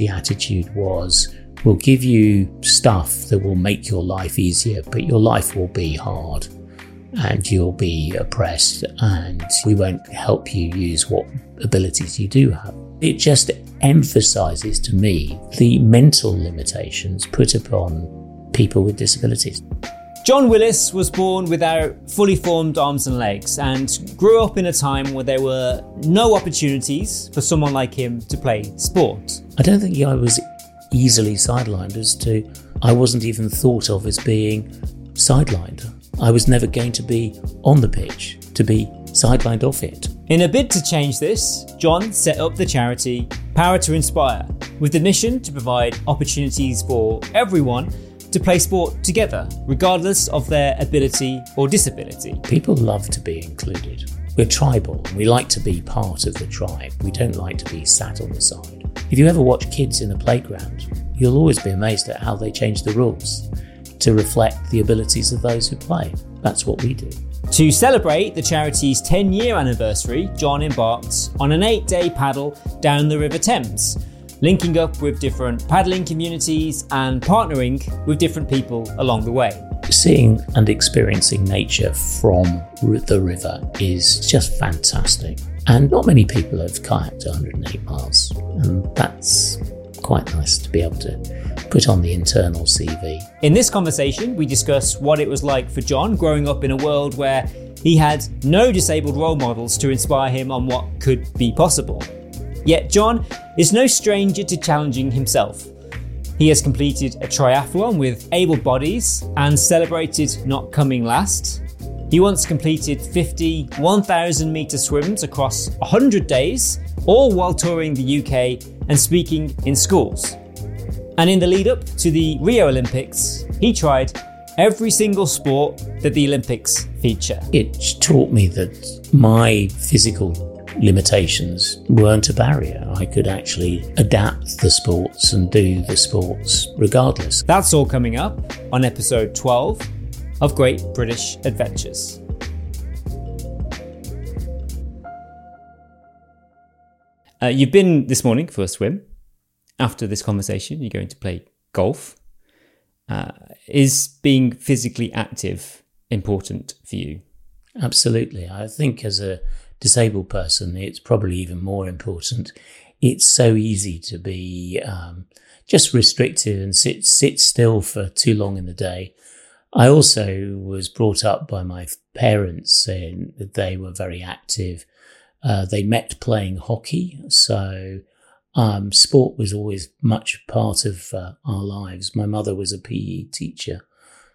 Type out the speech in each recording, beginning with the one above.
the attitude was we'll give you stuff that will make your life easier, but your life will be hard and you'll be oppressed and we won't help you use what abilities you do have. It just emphasizes to me the mental limitations put upon people with disabilities. John Willis was born without fully formed arms and legs and grew up in a time where there were no opportunities for someone like him to play sport. I don't think I was easily sidelined as to, I wasn't even thought of as being sidelined. I was never going to be on the pitch, to be sidelined off it. In a bid to change this, John set up the charity Power2Inspire with the mission to provide opportunities for everyone to play sport together, regardless of their ability or disability. People love to be included. We're tribal. and We like to be part of the tribe. We don't like to be sat on the side. If you ever watch kids in a playground, you'll always be amazed at how they change the rules to reflect the abilities of those who play. That's what we do. To celebrate the charity's 10 year anniversary, John embarked on an eight day paddle down the River Thames, linking up with different paddling communities and partnering with different people along the way. Seeing and experiencing nature from the river is just fantastic. And not many people have kayaked 108 miles, and that's quite nice to be able to put on the internal CV. In this conversation, we discuss what it was like for John growing up in a world where he had no disabled role models to inspire him on what could be possible. Yet, John is no stranger to challenging himself. He has completed a triathlon with able bodies and celebrated not coming last. He once completed 50 1,000 metre swims across 100 days, all while touring the UK and speaking in schools. And in the lead up to the Rio Olympics, he tried every single sport that the Olympics feature. It taught me that my physical limitations weren't a barrier. I could actually adapt the sports and do the sports regardless. That's all coming up on episode 12 of Great British Adventures. Uh, you've been this morning for a swim after this conversation, you're going to play golf. Uh, is being physically active important for you? Absolutely. I think as a disabled person, it's probably even more important. It's so easy to be um, just restricted and sit sit still for too long in the day. I also was brought up by my parents saying that they were very active. Uh, they met playing hockey, so um, sport was always much part of uh, our lives. My mother was a PE teacher.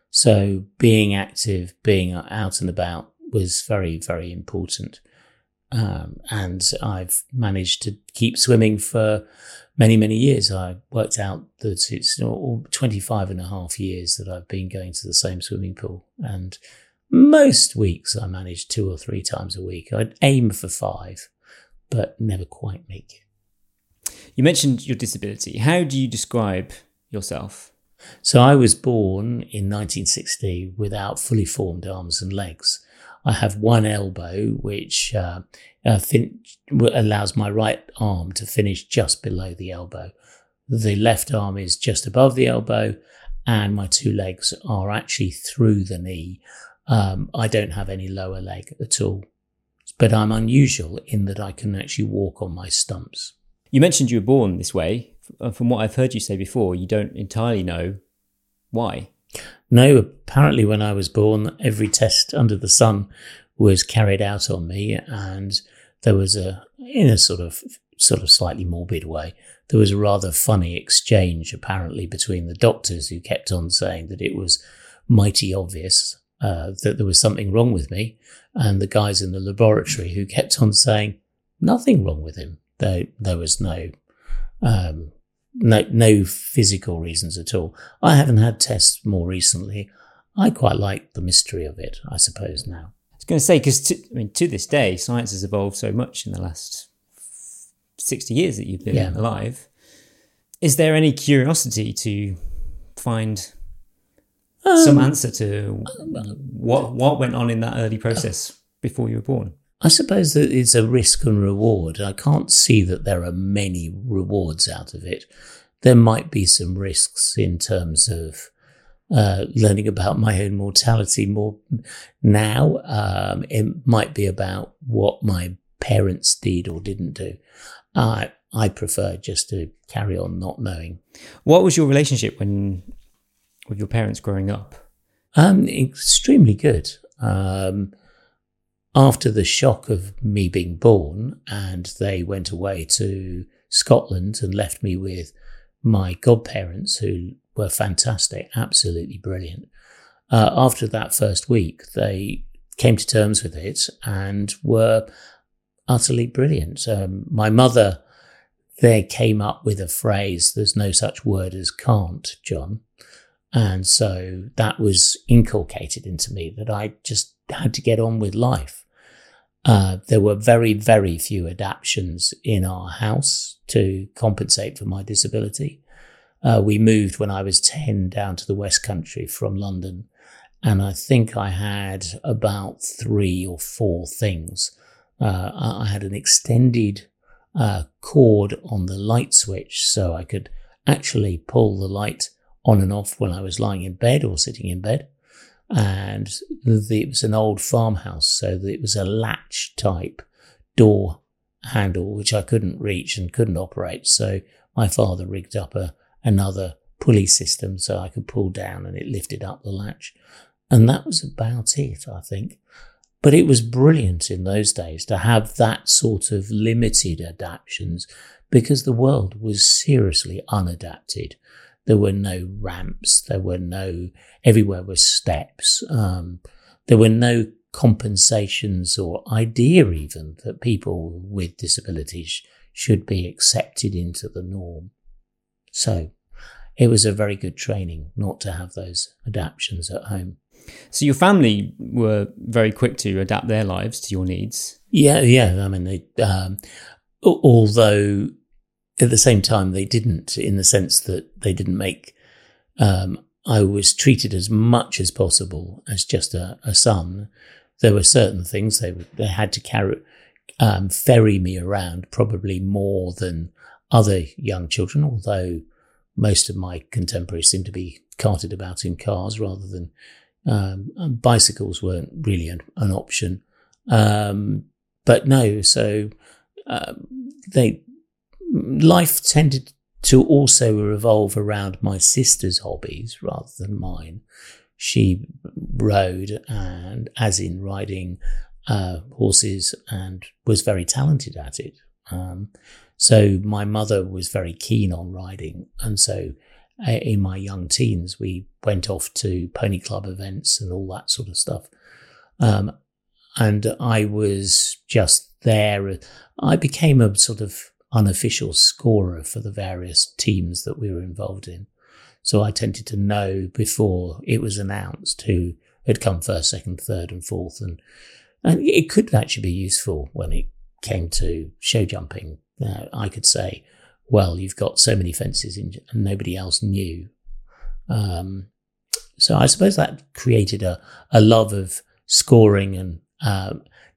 So being active, being out and about was very, very important. Um, and I've managed to keep swimming for many, many years. I worked out that it's 25 and a half years that I've been going to the same swimming pool. And most weeks I manage two or three times a week. I'd aim for five, but never quite make it. You mentioned your disability. How do you describe yourself? So I was born in 1960 without fully formed arms and legs. I have one elbow, which uh, uh, fin- allows my right arm to finish just below the elbow. The left arm is just above the elbow, and my two legs are actually through the knee. Um, I don't have any lower leg at all, but I'm unusual in that I can actually walk on my stumps. You mentioned you were born this way. From what I've heard you say before, you don't entirely know why. No, apparently, when I was born, every test under the sun was carried out on me, and there was a, in a sort of, sort of slightly morbid way, there was a rather funny exchange apparently between the doctors who kept on saying that it was mighty obvious uh, that there was something wrong with me, and the guys in the laboratory who kept on saying nothing wrong with him. There, there was no, um, no, no physical reasons at all. I haven't had tests more recently. I quite like the mystery of it, I suppose, now. I was going to say, because I mean, to this day, science has evolved so much in the last 60 years that you've been yeah. alive. Is there any curiosity to find um, some answer to what what went on in that early process before you were born? I suppose that it's a risk and reward. I can't see that there are many rewards out of it. There might be some risks in terms of uh, learning about my own mortality more now. Um, it might be about what my parents did or didn't do. I I prefer just to carry on not knowing. What was your relationship when with your parents growing up? Um, extremely good. Um, after the shock of me being born, and they went away to Scotland and left me with my godparents, who were fantastic, absolutely brilliant. Uh, after that first week, they came to terms with it and were utterly brilliant. Um, my mother there came up with a phrase, there's no such word as can't, John. And so that was inculcated into me that I just had to get on with life. Uh, there were very, very few adaptations in our house to compensate for my disability. Uh, we moved when I was 10 down to the West Country from London. And I think I had about three or four things. Uh, I had an extended uh, cord on the light switch so I could actually pull the light on and off when I was lying in bed or sitting in bed. And the, it was an old farmhouse, so it was a latch type door handle which I couldn't reach and couldn't operate. So my father rigged up a another pulley system so I could pull down and it lifted up the latch. And that was about it, I think. But it was brilliant in those days to have that sort of limited adaptations because the world was seriously unadapted. There were no ramps. There were no, everywhere was steps. Um, there were no compensations or idea even that people with disabilities should be accepted into the norm. So it was a very good training not to have those adaptations at home. So your family were very quick to adapt their lives to your needs. Yeah, yeah. I mean, they, um, although at the same time they didn't, in the sense that they didn't make. Um, I was treated as much as possible as just a, a son. There were certain things they they had to carry, um, ferry me around, probably more than other young children. Although most of my contemporaries seem to be carted about in cars rather than um, bicycles weren't really an, an option. Um, but no, so um, they life tended to also revolve around my sister's hobbies rather than mine. She rode and, as in riding uh, horses, and was very talented at it. Um, so my mother was very keen on riding, and so in my young teens, we went off to pony club events and all that sort of stuff. Um, and I was just there. I became a sort of unofficial scorer for the various teams that we were involved in. So I tended to know before it was announced who had come first, second, third, and fourth. And, and it could actually be useful when it came to show jumping. Uh, I could say, well, you've got so many fences in, and nobody else knew. Um, so I suppose that created a, a love of scoring and uh,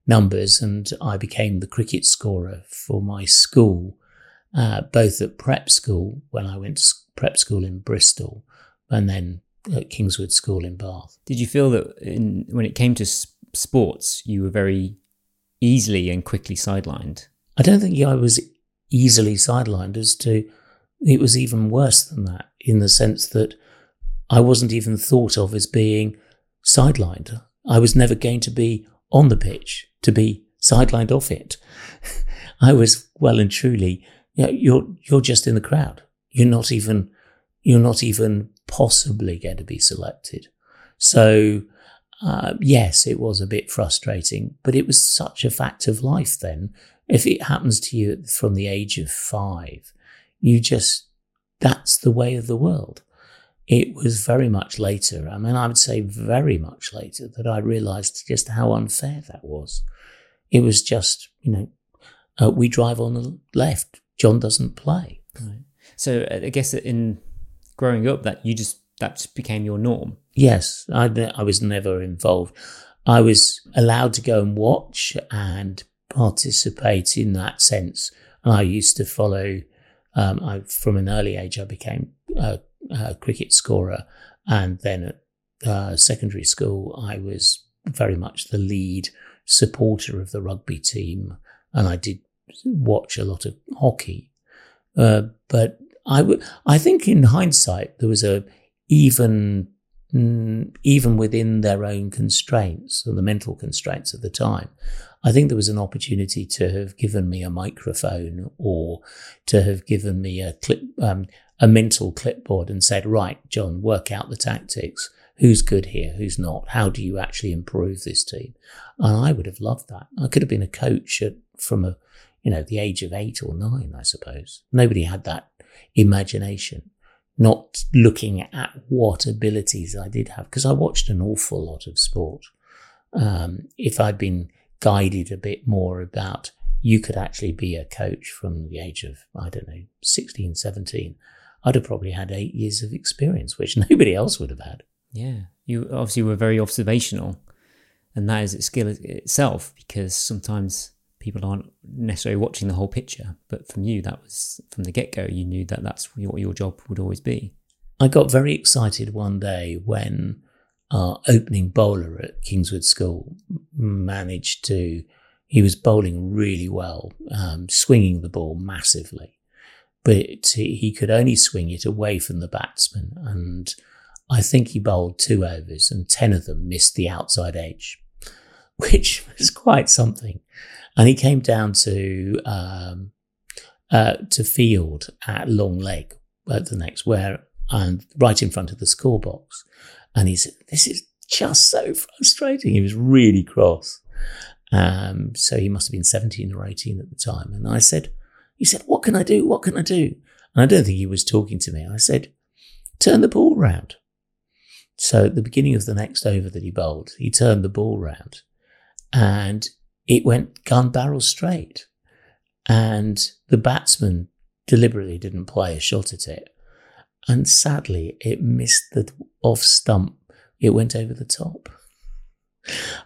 numbers, and I became the cricket scorer for my school, uh, both at prep school when I went to prep school in Bristol, and then at Kingswood School in Bath. Did you feel that in, when it came to sports, you were very easily and quickly sidelined? I don't think I was easily sidelined as to it was even worse than that in the sense that I wasn't even thought of as being sidelined. I was never going to be on the pitch to be sidelined off it. I was well and truly, you know, you're you're just in the crowd. You're not even you're not even possibly going to be selected. So uh, yes, it was a bit frustrating, but it was such a fact of life then if it happens to you from the age of five, you just, that's the way of the world. It was very much later, I mean, I would say very much later, that I realized just how unfair that was. It was just, you know, uh, we drive on the left, John doesn't play. Right. So I guess in growing up, that you just, that just became your norm. Yes, I, I was never involved. I was allowed to go and watch and participate in that sense. And I used to follow. Um, I, from an early age, I became a, a cricket scorer, and then at uh, secondary school, I was very much the lead supporter of the rugby team, and I did watch a lot of hockey. Uh, but I would, I think, in hindsight, there was a even mm, even within their own constraints or the mental constraints of the time, I think there was an opportunity to have given me a microphone or to have given me a clip, um, a mental clipboard and said, right, John, work out the tactics. Who's good here? Who's not? How do you actually improve this team? And I would have loved that. I could have been a coach at, from a, you know, the age of eight or nine, I suppose. Nobody had that imagination, not looking at what abilities I did have, because I watched an awful lot of sport. Um, if I'd been guided a bit more about you could actually be a coach from the age of, I don't know, 16, 17, I'd have probably had eight years of experience, which nobody else would have had. Yeah. You obviously were very observational, and that is a skill itself because sometimes people aren't necessarily watching the whole picture. But from you, that was from the get go, you knew that that's what your job would always be. I got very excited one day when our opening bowler at Kingswood School managed to, he was bowling really well, um, swinging the ball massively, but he could only swing it away from the batsman. And I think he bowled two overs and 10 of them missed the outside edge, which was quite something. And he came down to, um, uh, to field at long leg at the next where and right in front of the score box. And he said, This is just so frustrating. He was really cross. Um, so he must have been 17 or 18 at the time. And I said, He said, What can I do? What can I do? And I don't think he was talking to me. I said, Turn the ball round. So at the beginning of the next over that he bowled, he turned the ball round and it went gun barrel straight. And the batsman deliberately didn't play a shot at it. And sadly, it missed the off stump. It went over the top.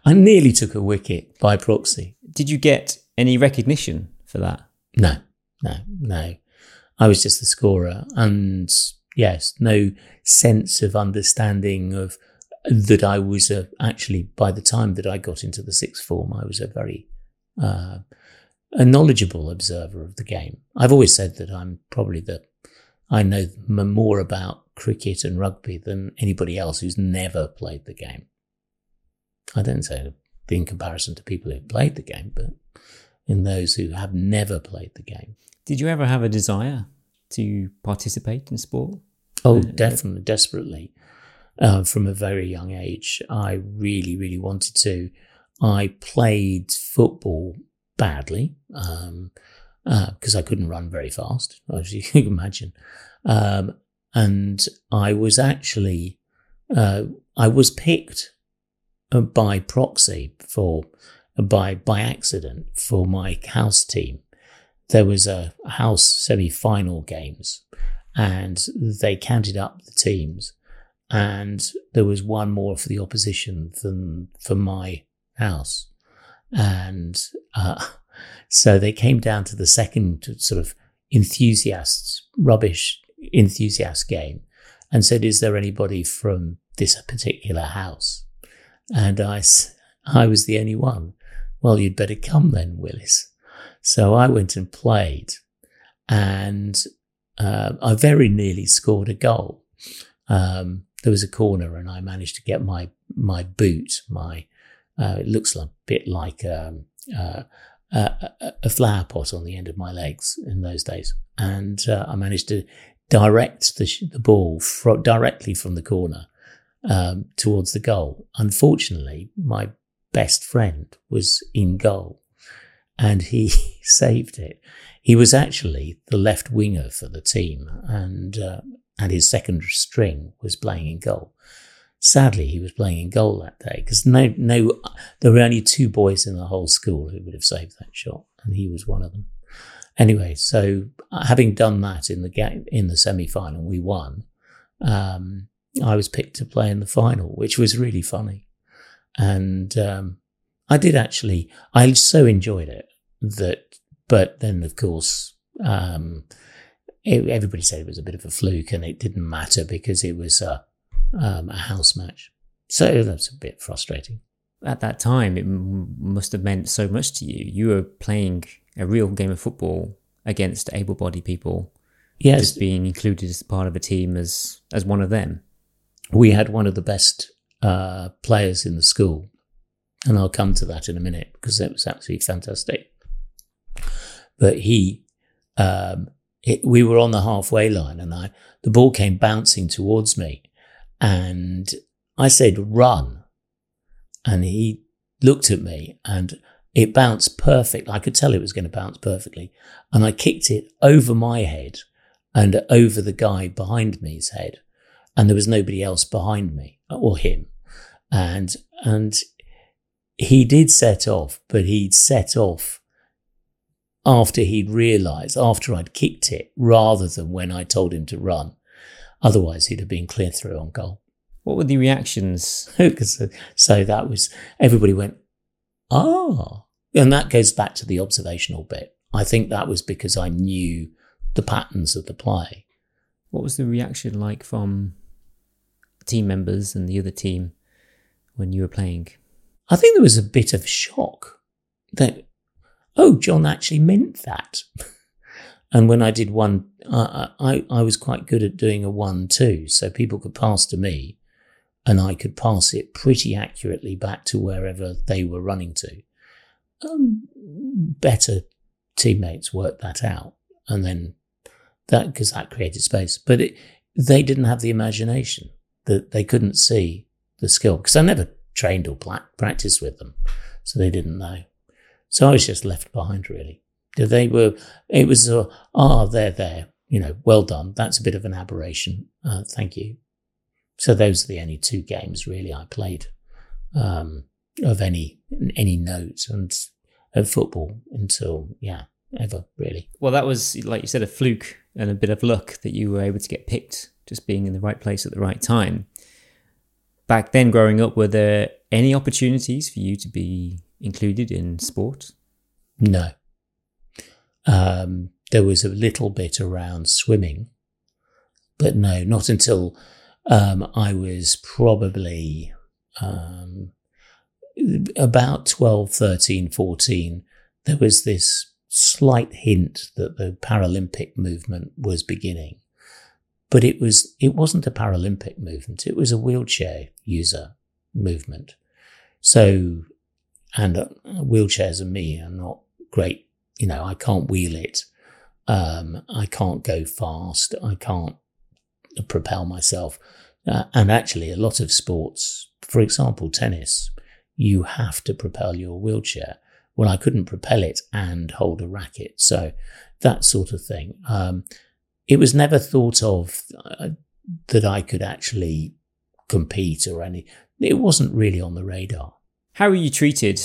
I nearly took a wicket by proxy. Did you get any recognition for that? No, no, no. I was just the scorer. And yes, no sense of understanding of that I was a, actually, by the time that I got into the sixth form, I was a very uh, a knowledgeable observer of the game. I've always said that I'm probably the I know more about cricket and rugby than anybody else who's never played the game. I don't say in comparison to people who've played the game, but in those who have never played the game. Did you ever have a desire to participate in sport? Oh, definitely, desperately. Uh, from a very young age, I really, really wanted to. I played football badly. Um, because uh, I couldn't run very fast, as you can imagine. Um, and I was actually, uh, I was picked uh, by proxy for, by, by accident for my house team. There was a house semi final games and they counted up the teams and there was one more for the opposition than for my house. And, uh, so they came down to the second sort of enthusiasts, rubbish enthusiast game and said, Is there anybody from this particular house? And I, I was the only one. Well, you'd better come then, Willis. So I went and played and uh, I very nearly scored a goal. Um, there was a corner and I managed to get my, my boot, my, uh, it looks a bit like, um, uh, a, a, flower pot on the end of my legs in those days, and uh, I managed to direct the, the ball fro- directly from the corner um, towards the goal. Unfortunately, my best friend was in goal, and he saved it. He was actually the left winger for the team, and uh, and his second string was playing in goal. Sadly, he was playing in goal that day because no, no, there were only two boys in the whole school who would have saved that shot, and he was one of them. Anyway, so uh, having done that in the game in the semi final, we won. Um, I was picked to play in the final, which was really funny. And um, I did actually, I so enjoyed it that, but then of course, um, it, everybody said it was a bit of a fluke and it didn't matter because it was a, um, a house match. So that's a bit frustrating. At that time, it m- must have meant so much to you. You were playing a real game of football against able bodied people. Yes. Just being included as part of a team as, as one of them. We had one of the best uh, players in the school. And I'll come to that in a minute because it was absolutely fantastic. But he, um, it, we were on the halfway line and I, the ball came bouncing towards me and I said, run. And he looked at me and it bounced perfect. I could tell it was going to bounce perfectly. And I kicked it over my head and over the guy behind me's head. And there was nobody else behind me or him. And, and he did set off, but he'd set off after he'd realized, after I'd kicked it, rather than when I told him to run. Otherwise, he'd have been clear through on goal. What were the reactions? so that was, everybody went, ah. And that goes back to the observational bit. I think that was because I knew the patterns of the play. What was the reaction like from team members and the other team when you were playing? I think there was a bit of shock that oh, John actually meant that. and when I did one, I, I, I was quite good at doing a one two, so people could pass to me and I could pass it pretty accurately back to wherever they were running to. Um, better teammates worked that out, and then that because that created space. But it, they didn't have the imagination that they couldn't see the skill because I never trained or practiced with them, so they didn't know. So I was just left behind, really. They were, it was, ah, oh, they're there, you know, well done. That's a bit of an aberration. Uh, thank you. So those are the only two games really I played um, of any any note and of football until yeah ever really. Well, that was like you said a fluke and a bit of luck that you were able to get picked, just being in the right place at the right time. Back then, growing up, were there any opportunities for you to be included in sport? No. Um, there was a little bit around swimming, but no, not until um, I was probably um, about 12, 13, 14. There was this slight hint that the Paralympic movement was beginning. But it was it wasn't a Paralympic movement, it was a wheelchair user movement. So and uh, wheelchairs and me are not great. You know, I can't wheel it. Um, I can't go fast. I can't propel myself. Uh, and actually, a lot of sports, for example, tennis, you have to propel your wheelchair. Well, I couldn't propel it and hold a racket. So that sort of thing. Um, it was never thought of uh, that I could actually compete or any. It wasn't really on the radar. How were you treated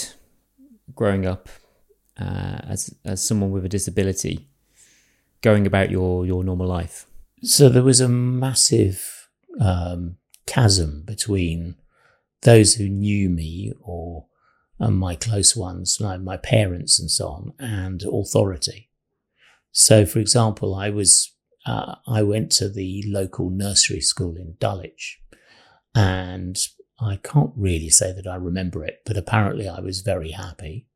growing up uh, as as someone with a disability, going about your your normal life? So there was a massive um, chasm between those who knew me or my close ones, my, my parents and so on, and authority. So, for example, I was uh, I went to the local nursery school in Dulwich, and I can't really say that I remember it, but apparently I was very happy.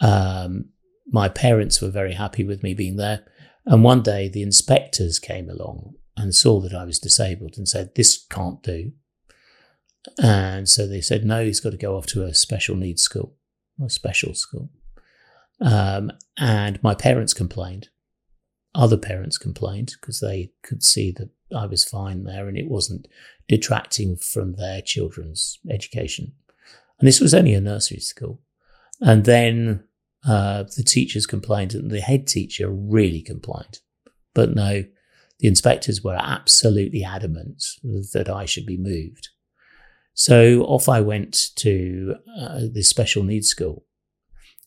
Um, my parents were very happy with me being there. And one day the inspectors came along and saw that I was disabled and said, This can't do. And so they said, No, he's got to go off to a special needs school, a special school. Um, and my parents complained. Other parents complained because they could see that I was fine there and it wasn't detracting from their children's education. And this was only a nursery school. And then uh, the teachers complained and the head teacher really complained. But no, the inspectors were absolutely adamant that I should be moved. So off I went to uh, this special needs school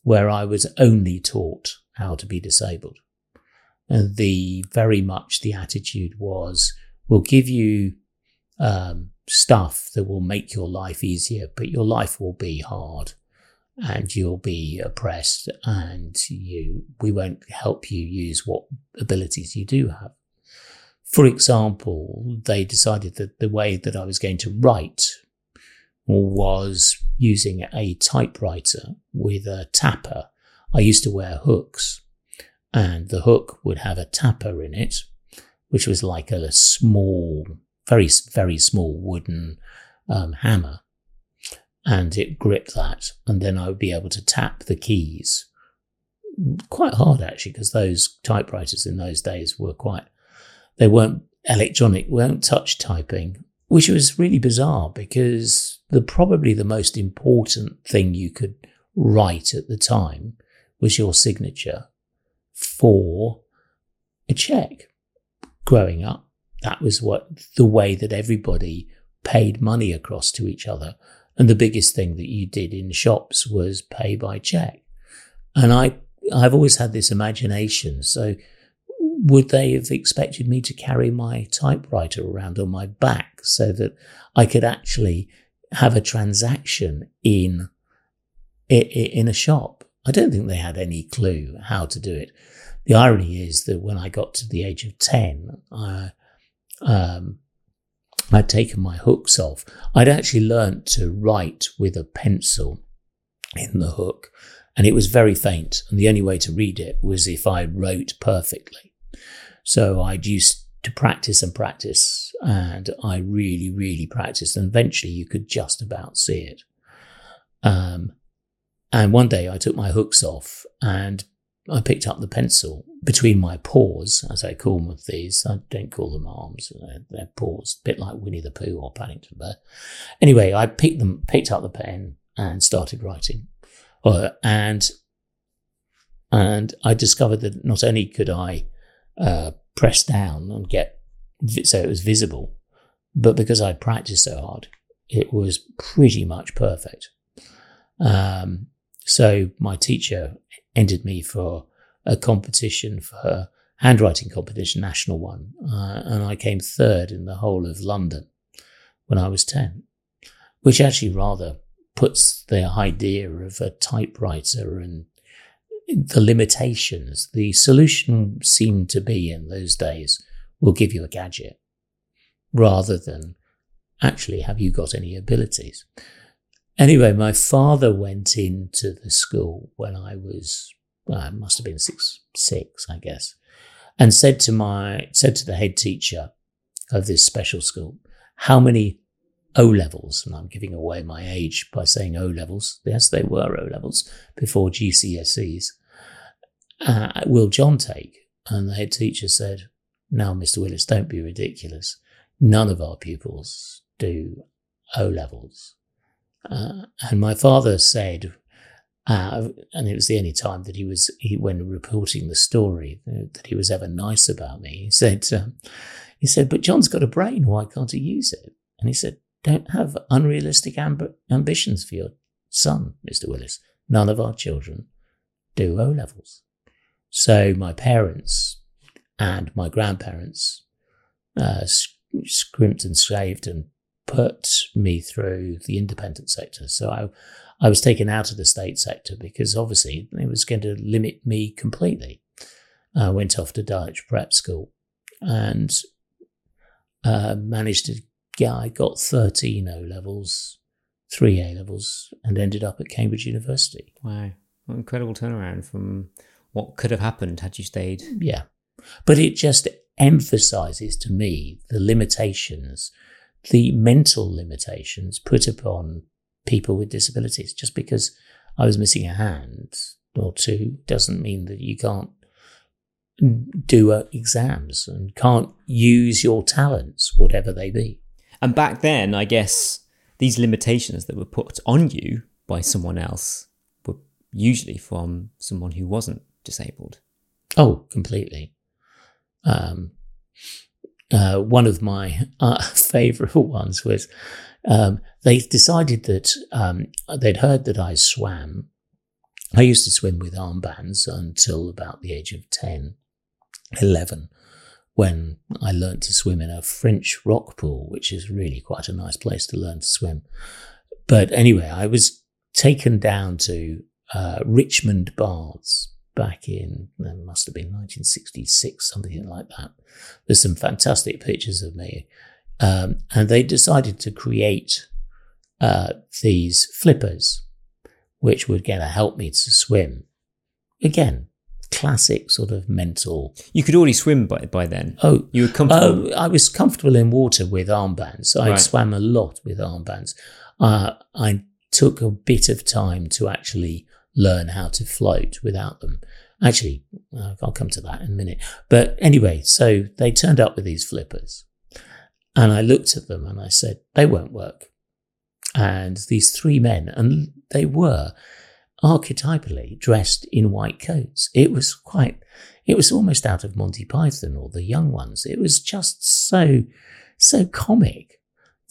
where I was only taught how to be disabled. The very much the attitude was, we'll give you um, stuff that will make your life easier, but your life will be hard and you'll be oppressed and you we won't help you use what abilities you do have. For example, they decided that the way that I was going to write was using a typewriter with a tapper. I used to wear hooks and the hook would have a tapper in it, which was like a small, very, very small wooden um, hammer. And it gripped that, and then I would be able to tap the keys. Quite hard actually, because those typewriters in those days were quite they weren't electronic, weren't touch typing, which was really bizarre because the probably the most important thing you could write at the time was your signature for a check. Growing up, that was what the way that everybody paid money across to each other and the biggest thing that you did in shops was pay by check. And I, I've always had this imagination. So would they have expected me to carry my typewriter around on my back so that I could actually have a transaction in, in a shop? I don't think they had any clue how to do it. The irony is that when I got to the age of 10, I, um, I'd taken my hooks off. I'd actually learnt to write with a pencil in the hook, and it was very faint. And the only way to read it was if I wrote perfectly. So I'd used to practice and practice, and I really, really practiced. And eventually you could just about see it. Um, and one day I took my hooks off and I picked up the pencil between my paws, as I call them with these. I don't call them arms; they're, they're paws, a bit like Winnie the Pooh or Paddington Bear. Anyway, I picked them, picked up the pen, and started writing. Uh, and and I discovered that not only could I uh, press down and get so it was visible, but because I practiced so hard, it was pretty much perfect. Um, so my teacher entered me for a competition for her handwriting competition, national one, uh, and I came third in the whole of London when I was 10, which actually rather puts the idea of a typewriter and the limitations. The solution seemed to be in those days, we'll give you a gadget rather than actually have you got any abilities. Anyway, my father went into the school when I was, well, I must have been six, six, I guess, and said to my, said to the head teacher of this special school, how many O levels, and I'm giving away my age by saying O levels. Yes, they were O levels before GCSEs. Uh, will John take? And the head teacher said, Now, Mr. Willis, don't be ridiculous. None of our pupils do O levels. Uh, and my father said, uh, and it was the only time that he was, he, when reporting the story, uh, that he was ever nice about me. He said, um, he said, but John's got a brain. Why can't he use it? And he said, don't have unrealistic amb- ambitions for your son, Mr. Willis. None of our children do O levels. So my parents and my grandparents uh, scrimped and saved and put me through the independent sector. So I, I was taken out of the state sector because obviously it was going to limit me completely. I went off to Dulwich Prep School and uh, managed to get, I got 13 O levels, three A levels, and ended up at Cambridge University. Wow. What incredible turnaround from what could have happened had you stayed. Yeah. But it just emphasizes to me the limitations the mental limitations put upon people with disabilities. Just because I was missing a hand or two doesn't mean that you can't do uh, exams and can't use your talents, whatever they be. And back then, I guess these limitations that were put on you by someone else were usually from someone who wasn't disabled. Oh, completely. Um, uh, one of my uh, favorite ones was um, they decided that um, they'd heard that I swam. I used to swim with armbands until about the age of 10, 11, when I learned to swim in a French rock pool, which is really quite a nice place to learn to swim. But anyway, I was taken down to uh, Richmond Baths back in, it must have been 1966, something like that. There's some fantastic pictures of me. Um, and they decided to create uh, these flippers, which would get to help me to swim. Again, classic sort of mental. You could already swim by, by then. Oh, you were comfortable. Uh, I was comfortable in water with armbands. I right. swam a lot with armbands. Uh, I took a bit of time to actually learn how to float without them. Actually, uh, I'll come to that in a minute. But anyway, so they turned up with these flippers. And I looked at them and I said, they won't work. And these three men, and they were archetypally dressed in white coats. It was quite, it was almost out of Monty Python or the young ones. It was just so, so comic.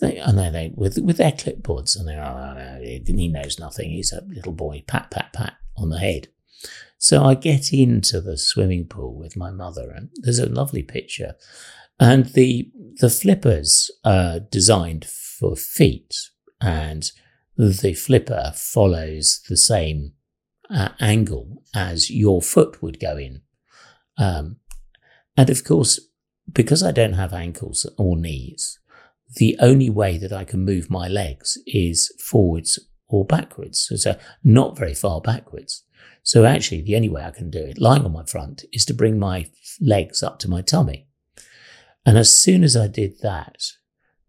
They, and then they, with, with their clipboards, and they're, oh, he knows nothing. He's a little boy, pat, pat, pat on the head. So I get into the swimming pool with my mother, and there's a lovely picture. And the the flippers are designed for feet, and the flipper follows the same uh, angle as your foot would go in. Um, and of course, because I don't have ankles or knees, the only way that I can move my legs is forwards or backwards. So not very far backwards. So actually, the only way I can do it, lying on my front, is to bring my legs up to my tummy. And as soon as I did that,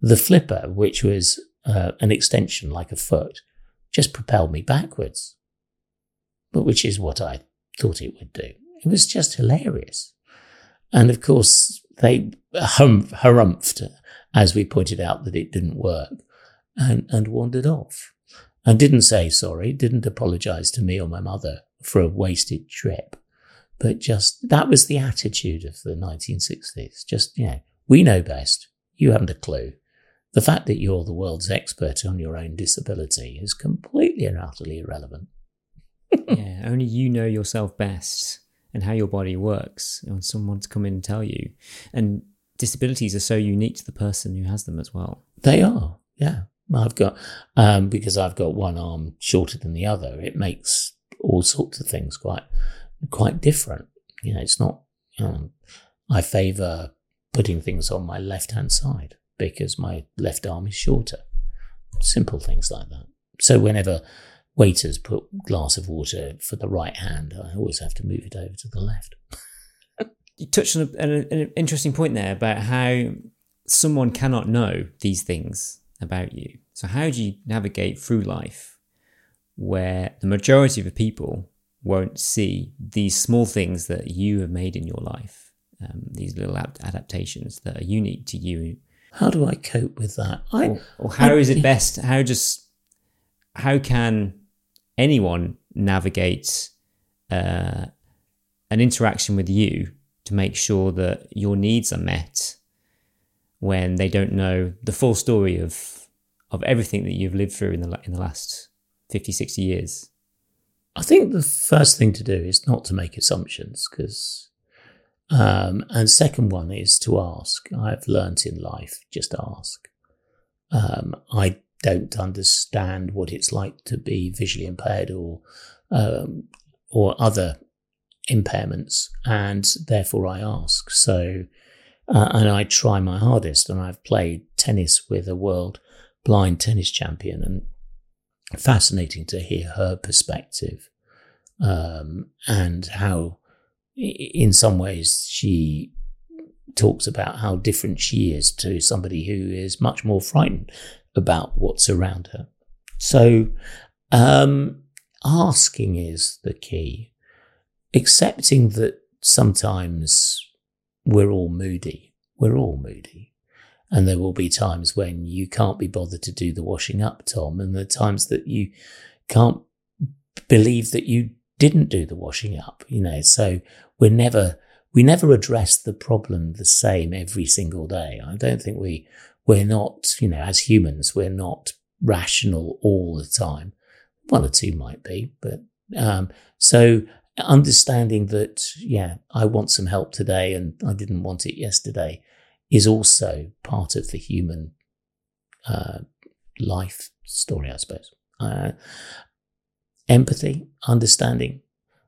the flipper, which was uh, an extension like a foot, just propelled me backwards, but which is what I thought it would do. It was just hilarious. And of course, they hum- harumphed, as we pointed out, that it didn't work and, and wandered off and didn't say sorry, didn't apologize to me or my mother for a wasted trip. But just that was the attitude of the 1960s. Just, you know, we know best. You haven't a clue. The fact that you're the world's expert on your own disability is completely and utterly irrelevant. yeah, only you know yourself best and how your body works. And someone to come in and tell you. And disabilities are so unique to the person who has them as well. They are, yeah. I've got um, because I've got one arm shorter than the other. It makes all sorts of things quite quite different. You know, it's not. You know, I favour putting things on my left hand side because my left arm is shorter. Simple things like that. So whenever waiters put glass of water for the right hand, I always have to move it over to the left. you touched on an, an interesting point there about how someone cannot know these things about you. So how do you navigate through life where the majority of the people won't see these small things that you have made in your life, um, these little adaptations that are unique to you. How do I cope with that? I, or, or how I, is it best? How just how can anyone navigate uh, an interaction with you to make sure that your needs are met when they don't know the full story of of everything that you've lived through in the in the last 50 60 years I think the first thing to do is not to make assumptions because, um, and second one is to ask. I've learnt in life just ask. Um, I don't understand what it's like to be visually impaired or um, or other impairments, and therefore I ask. So, uh, and I try my hardest, and I've played tennis with a world blind tennis champion, and fascinating to hear her perspective um, and how, in some ways, she talks about how different she is to somebody who is much more frightened about what's around her. So, um, asking is the key. Accepting that sometimes we're all moody. We're all moody. And there will be times when you can't be bothered to do the washing up, Tom, and the times that you can't believe that you didn't do the washing up, you know. So we're never, we never address the problem the same every single day. I don't think we, we're not, you know, as humans, we're not rational all the time. One or two might be, but, um, so understanding that, yeah, I want some help today and I didn't want it yesterday is also part of the human uh, life story, I suppose. Uh, empathy, understanding,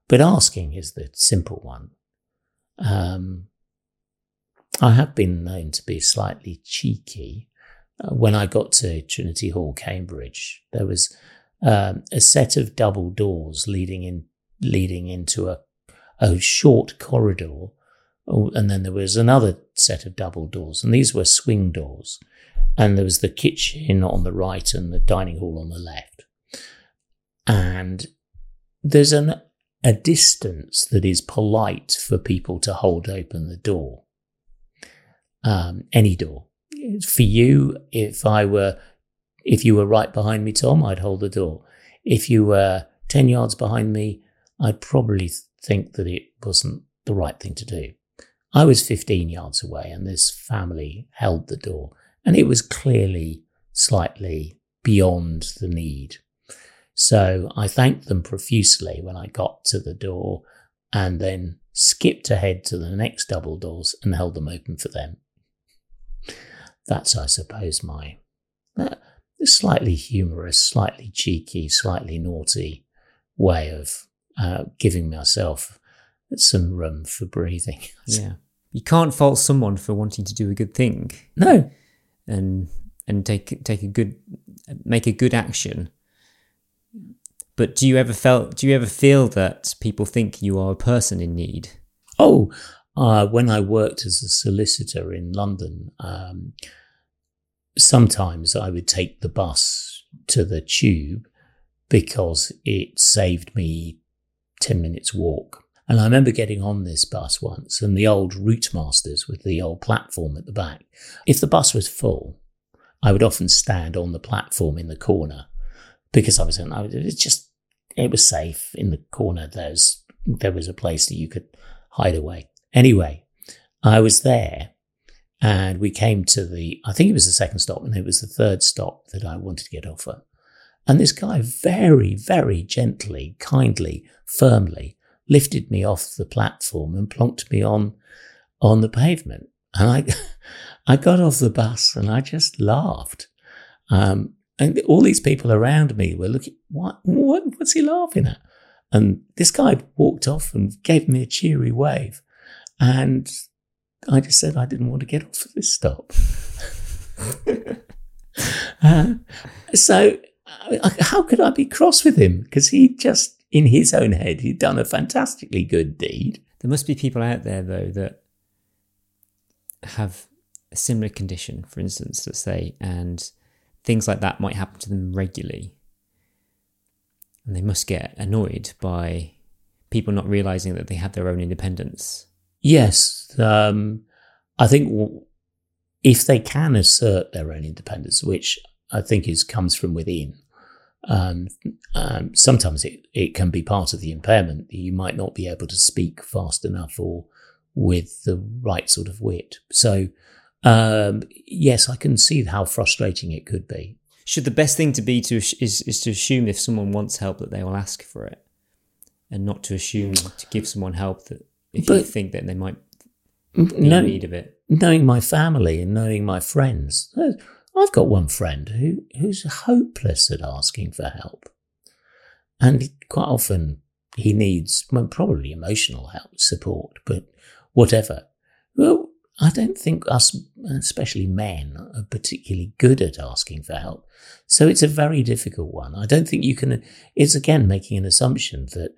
but asking is the simple one. Um, I have been known to be slightly cheeky. Uh, when I got to Trinity Hall, Cambridge, there was um, a set of double doors leading in leading into a a short corridor, oh, and then there was another set of double doors, and these were swing doors, and there was the kitchen on the right and the dining hall on the left, and there's an a distance that is polite for people to hold open the door. Um, any door. For you, if I were, if you were right behind me, Tom, I'd hold the door. If you were 10 yards behind me, I'd probably think that it wasn't the right thing to do. I was 15 yards away and this family held the door and it was clearly slightly beyond the need. So I thanked them profusely when I got to the door and then skipped ahead to the next double doors and held them open for them. That's, I suppose, my uh, slightly humorous, slightly cheeky, slightly naughty way of uh, giving myself some room for breathing. yeah. You can't fault someone for wanting to do a good thing. No. And and take take a good make a good action but do you ever felt? Do you ever feel that people think you are a person in need? Oh, uh, when I worked as a solicitor in London, um, sometimes I would take the bus to the tube because it saved me 10 minutes walk. And I remember getting on this bus once and the old Routemasters with the old platform at the back. If the bus was full, I would often stand on the platform in the corner because I was, I was it's just it was safe in the corner. There's there was a place that you could hide away. Anyway, I was there, and we came to the. I think it was the second stop, and it was the third stop that I wanted to get off at. And this guy very, very gently, kindly, firmly lifted me off the platform and plonked me on on the pavement. And I, I got off the bus and I just laughed. Um, and all these people around me were looking, what, what, what's he laughing at? And this guy walked off and gave me a cheery wave. And I just said I didn't want to get off at this stop. uh, so, how could I be cross with him? Because he just, in his own head, he'd done a fantastically good deed. There must be people out there, though, that have a similar condition, for instance, let's say, and things like that might happen to them regularly. And they must get annoyed by people not realizing that they have their own independence. Yes. Um, I think if they can assert their own independence, which I think is comes from within, um, um, sometimes it, it can be part of the impairment. You might not be able to speak fast enough or with the right sort of wit. So um, yes, I can see how frustrating it could be. Should the best thing to be to is is to assume if someone wants help that they will ask for it, and not to assume to give someone help that if but, you think that they might be in need of it. Knowing my family and knowing my friends, I've got one friend who who's hopeless at asking for help, and quite often he needs well, probably emotional help, support, but whatever. Well, I don't think us, especially men, are particularly good at asking for help. So it's a very difficult one. I don't think you can, it's again making an assumption that,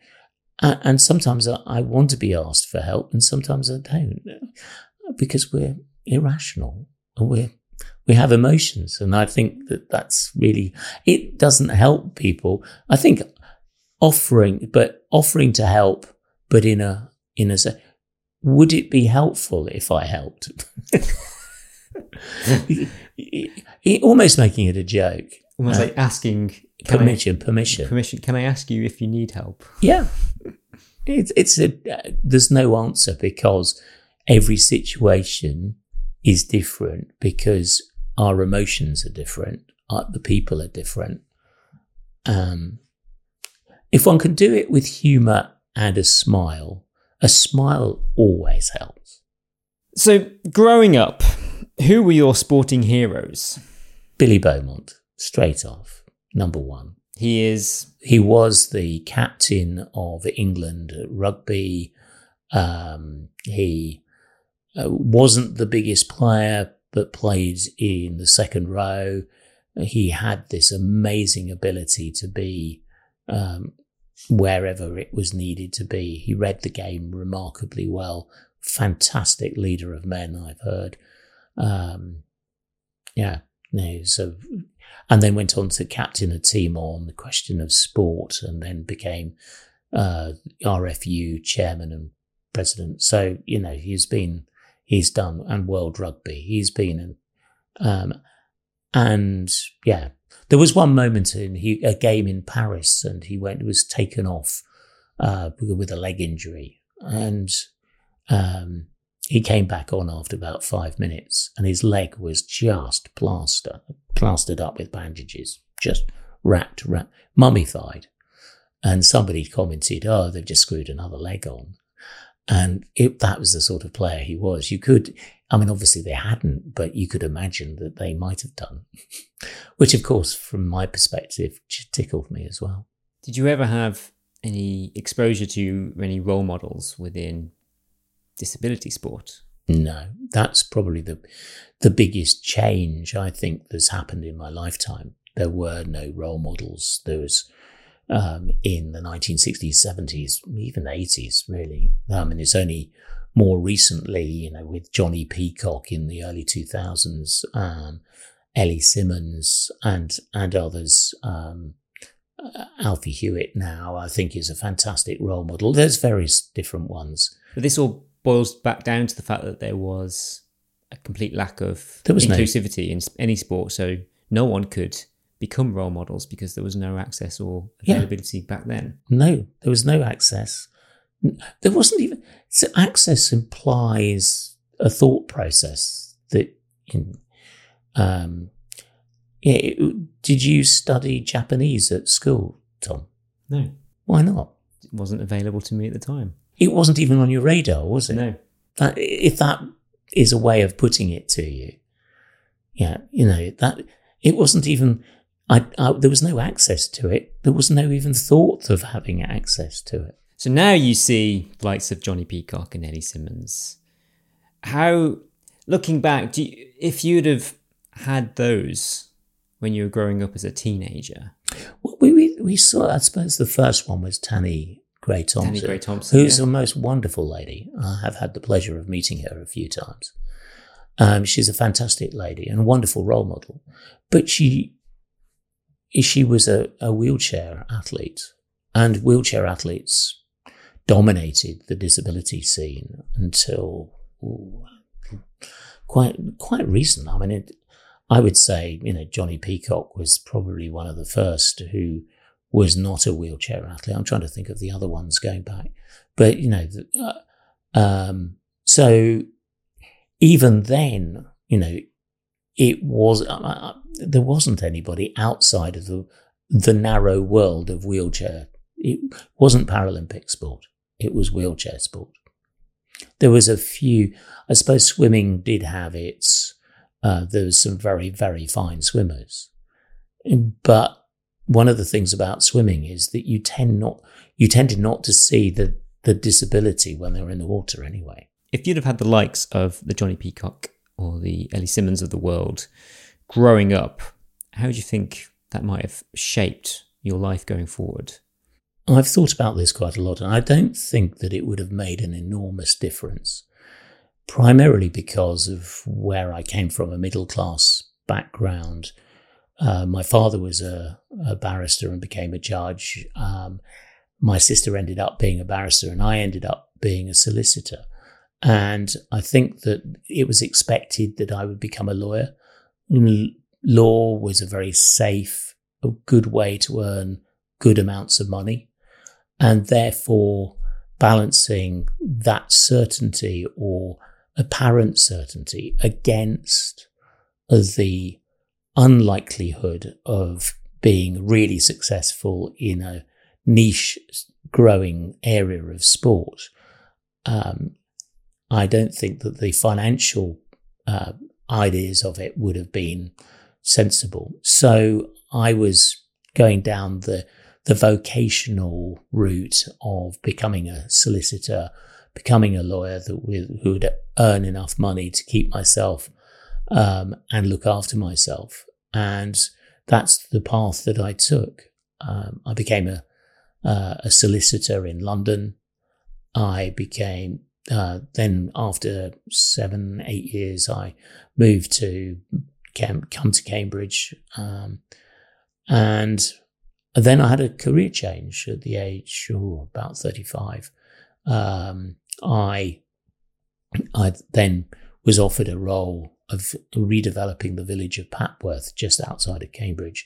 uh, and sometimes I want to be asked for help and sometimes I don't because we're irrational and we're, we have emotions. And I think that that's really, it doesn't help people. I think offering, but offering to help, but in a, in a, would it be helpful if I helped? it Almost making it a joke. Almost uh, like asking permission, I, permission, permission. Can I ask you if you need help? Yeah, it's it's a. Uh, there's no answer because every situation is different because our emotions are different, uh, the people are different. Um, if one can do it with humour and a smile. A smile always helps. So, growing up, who were your sporting heroes? Billy Beaumont, straight off, number one. He is. He was the captain of England rugby. Um, he uh, wasn't the biggest player, but played in the second row. He had this amazing ability to be um, wherever it was needed to be. He read the game remarkably well. Fantastic leader of men, I've heard. Um, yeah, so and then went on to captain a team on the question of sport, and then became uh, RFU chairman and president. So you know he's been he's done and World Rugby. He's been um, and yeah, there was one moment in he, a game in Paris, and he went was taken off uh, with a leg injury, and um, he came back on after about five minutes, and his leg was just plaster, plastered up with bandages, just wrapped, wrapped mummified. And somebody commented, "Oh, they've just screwed another leg on." And it, that was the sort of player he was. You could, I mean, obviously they hadn't, but you could imagine that they might have done, which, of course, from my perspective, tickled me as well. Did you ever have any exposure to any role models within disability sport? No, that's probably the the biggest change I think that's happened in my lifetime. There were no role models. There was um, in the 1960s, 70s, even 80s, really. I mean, it's only more recently, you know, with Jonnie Peacock in the early 2000s, um, Ellie Simmonds, and and others. Um, uh, Alfie Hewett now, I think, is a fantastic role model. There's various different ones. But this all boils back down to the fact that there was a complete lack of inclusivity no... in any sport, so no one could become role models because there was no access or availability yeah. back then. No, there was no access. There wasn't even so access implies a thought process that in, um, yeah, it, did you study Japanese at school, Tom? No. Why not? It wasn't available to me at the time. It wasn't even on your radar, was it? No. That, if that is a way of putting it to you, yeah, you know that it wasn't even I, I, there was no access to it. There was no even thought of having access to it. So now you see the likes of Jonnie Peacock and Ellie Simmonds. How, looking back, you, if you'd have had those when you were growing up as a teenager? Well, we, we, we saw, I suppose the first one was Tanni Grey Thompson. Tanni Grey Thompson. Who's yeah. a most wonderful lady. I have had the pleasure of meeting her a few times. Um, she's a fantastic lady and a wonderful role model. But she she was a, a wheelchair athlete, and wheelchair athletes dominated the disability scene until ooh, quite quite recent. I mean, it, I would say you know Jonnie Peacock was probably one of the first who was not a wheelchair athlete. I'm trying to think of the other ones going back, but you know, uh, um, so even then, you know, it was uh, there wasn't anybody outside of the the narrow world of wheelchair. It wasn't Paralympic sport. It was wheelchair sport. There was a few. I suppose swimming did have its. Uh, there was some very very fine swimmers, but one of the things about swimming is that you tend not you tended not to see the the disability when they were in the water anyway. If you'd have had the likes of the Jonnie Peacock or the Ellie Simmonds of the world growing up, how do you think that might have shaped your life going forward? I've thought about this quite a lot, and I don't think that it would have made an enormous difference, primarily because of where I came from a middle class background. Uh, my father was a, a, barrister and became a judge. Um, my sister ended up being a barrister, and I ended up being a solicitor. And I think that it was expected that I would become a lawyer. Law was a very safe, a good way to earn good amounts of money. And therefore, balancing that certainty or apparent certainty against the unlikelihood of being really successful in a niche growing area of sport, um, I don't think that the financial uh, ideas of it would have been sensible. So I was going down the the vocational route of becoming a solicitor, becoming a lawyer that would, who would earn enough money to keep myself um, and look after myself. And that's the path that I took. Um, I became a, uh, a solicitor in London. I became uh, then after seven, eight years, I moved to come to Cambridge, um, and then I had a career change at the age oh, about thirty-five. Um, I I then was offered a role of redeveloping the village of Papworth just outside of Cambridge.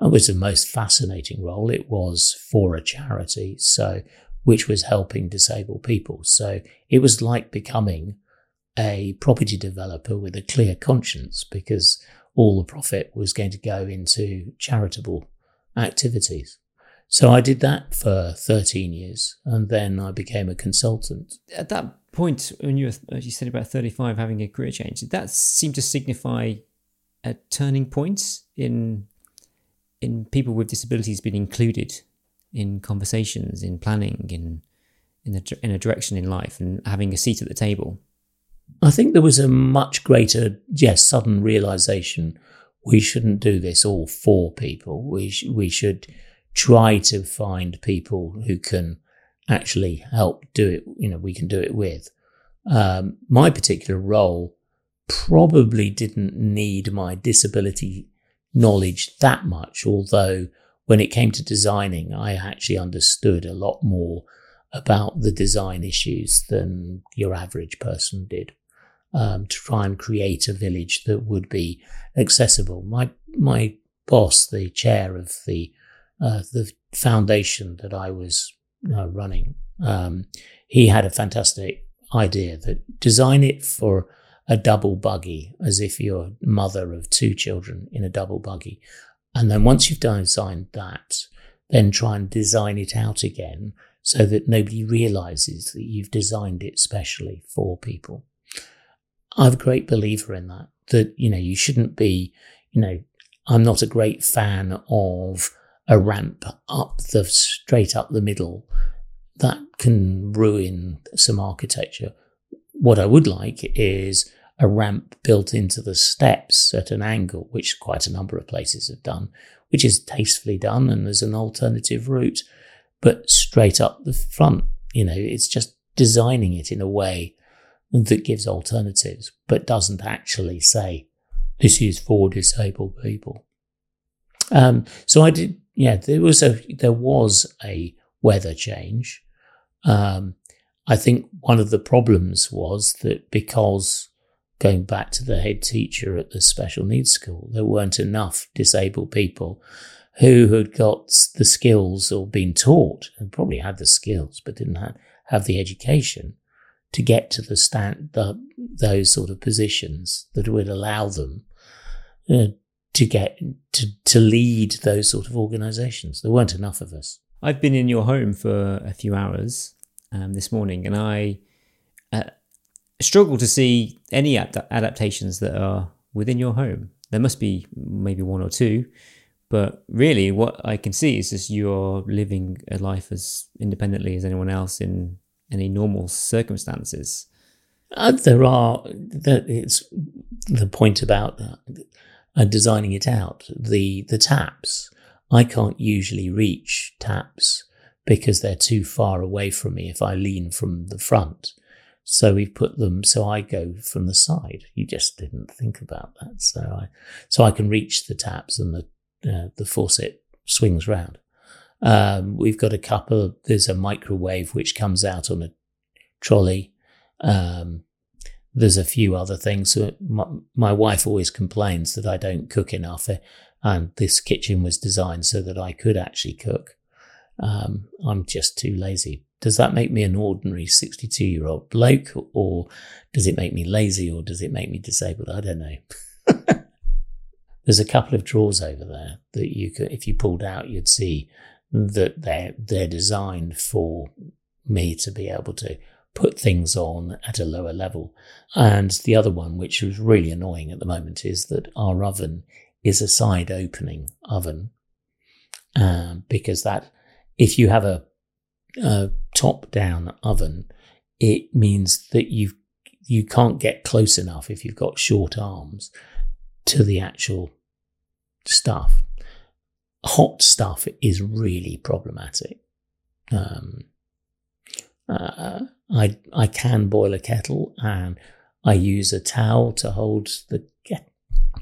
It was the most fascinating role. It was for a charity, so which was helping disabled people. So it was like becoming a property developer with a clear conscience because all the profit was going to go into charitable activities. So I did that for 13 years and then I became a consultant. At that point, when you were, you said about 35 having a career change, did that seem to signify a turning point in in people with disabilities being included in conversations, in planning, in in a, in a direction in life, and having a seat at the table? I think there was a much greater, yes, sudden realization we shouldn't do this all for people. We sh- we should try to find people who can actually help do it. You know, we can do it with. Um, my particular role probably didn't need my disability knowledge that much, although when it came to designing, I actually understood a lot more about the design issues than your average person did. Um, to try and create a village that would be accessible. My my boss, the chair of the uh, the foundation that I was uh, running, um, he had a fantastic idea that design it for a double buggy, as if you're mother of two children in a double buggy, and then once you've designed that, then try and design it out again so that nobody realizes that you've designed it specially for people. I'm a great believer in that, that, you know, you shouldn't be, you know, I'm not a great fan of a ramp up the straight up the middle. That can ruin some architecture. What I would like is a ramp built into the steps at an angle, which quite a number of places have done, which is tastefully done and there's an alternative route, but straight up the front. You know, it's just designing it in a way that gives alternatives, but doesn't actually say this is for disabled people. Um, so I did, yeah, there was a, there was a weather change. Um, I think one of the problems was that because going back to the head teacher at the special needs school, there weren't enough disabled people who had got the skills or been taught and probably had the skills but didn't have, have the education to get to the stand the, those sort of positions that would allow them uh, to get to to lead those sort of organizations. There weren't enough of us. I've been in your home for a few hours um, this morning and i struggle to see any ad- adaptations that are within your home. There must be maybe one or two, but really, what I can see is just you're living a life as independently as anyone else in any normal circumstances. Uh, there are that it's the point about uh, designing it out. The the taps I can't usually reach taps because they're too far away from me if I lean from the front. So we've put them so I go from the side. You just didn't think about that. So I so I can reach the taps and the uh, the faucet swings round. Um, we've got a couple. There's a microwave which comes out on a trolley. Um, there's a few other things. So my, my, wife always complains that I don't cook enough, eh, and this kitchen was designed so that I could actually cook. Um, I'm just too lazy does that make me an ordinary 62 year old bloke or does it make me lazy or does it make me disabled? I don't know. There's a couple of drawers over there that you could, if you pulled out, you'd see that they're they're designed for me to be able to put things on at a lower level. And the other one, which is really annoying at the moment, is that our oven is a side opening oven. Um, because that, if you have a, a top down oven, it means that you you can't get close enough if you've got short arms to the actual stuff. Hot stuff is really problematic. Um, uh, I I can boil a kettle and I use a towel to hold the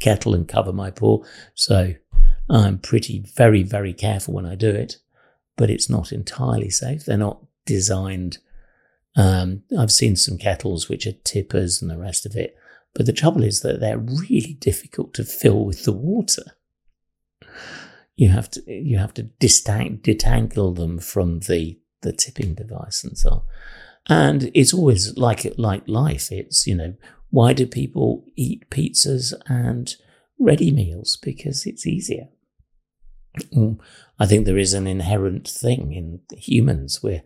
kettle and cover my paw. So I'm pretty very very careful when I do it, but it's not entirely safe. They're not designed. Um, I've seen some kettles which are tippers and the rest of it, but the trouble is that they're really difficult to fill with the water. You have to you have to distang- detangle them from the the tipping device and so on. And it's always like like life. It's you know why do people eat pizzas and ready meals because it's easier. Mm, I think there is an inherent thing in humans where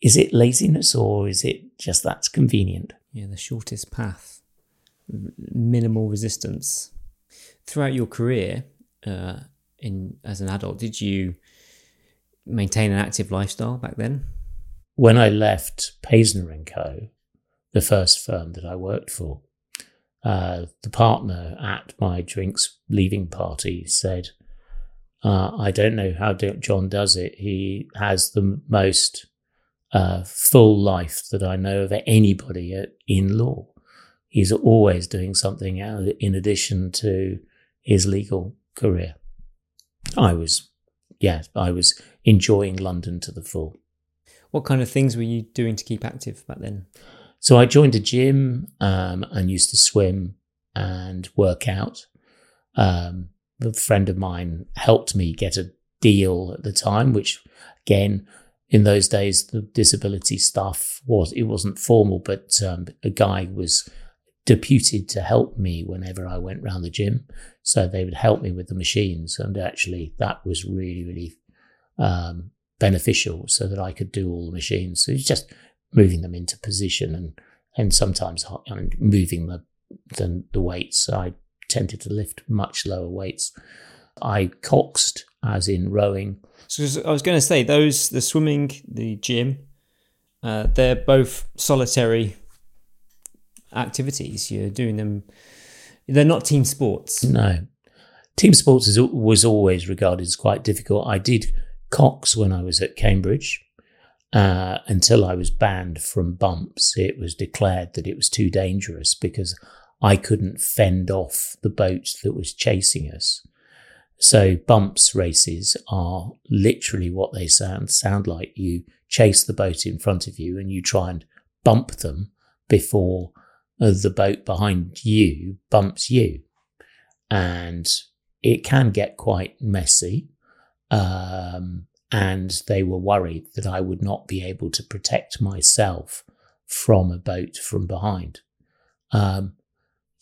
is it laziness or is it just that's convenient? Yeah, the shortest path, minimal resistance. Throughout your career, uh, in as an adult, did you maintain an active lifestyle back then? When I left Paisner and Co., the first firm that I worked for, uh, the partner at my drinks leaving party said, uh, I don't know how John does it. He has the most uh, full life that I know of anybody at, in law. He's always doing something in addition to his legal career. I was, yeah, I was enjoying London to the full. What kind of things were you doing to keep active back then? So I joined a gym um, and used to swim and work out. Um, a friend of mine helped me get a deal at the time, which again, in those days, the disability stuff was, it wasn't formal, but um, a guy was deputed to help me whenever I went round the gym. So they would help me with the machines. And actually, that was really, really um, beneficial so that I could do all the machines. So it's just moving them into position and, and sometimes moving the, the, the weights. I tended to lift much lower weights. I coxed, as in rowing. So I was going to say those the swimming, the gym, uh, they're both solitary activities. You're doing them. They're not team sports. No, team sports is, was always regarded as quite difficult. I did cox when I was at Cambridge. Uh, until I was banned from bumps, it was declared that it was too dangerous because I couldn't fend off the boat that was chasing us. So bumps races are literally what they sound sound like. You chase the boat in front of you and you try and bump them before the boat behind you bumps you. And it can get quite messy. Um, and they were worried that I would not be able to protect myself from a boat from behind. Um,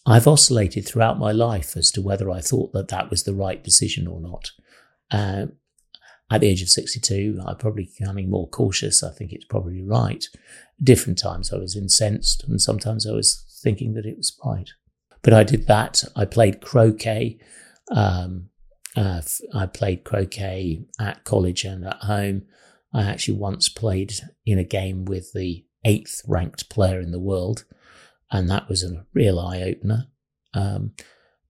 I've oscillated throughout my life as to whether I thought that that was the right decision or not. Uh, at the age of 62, I'm probably becoming more cautious. I think it's probably right. Different times I was incensed, and sometimes I was thinking that it was right. But I did that. I played croquet. Um, uh, I played croquet at college and at home. I actually once played in a game with the eighth ranked player in the world and that was a real eye opener. Um,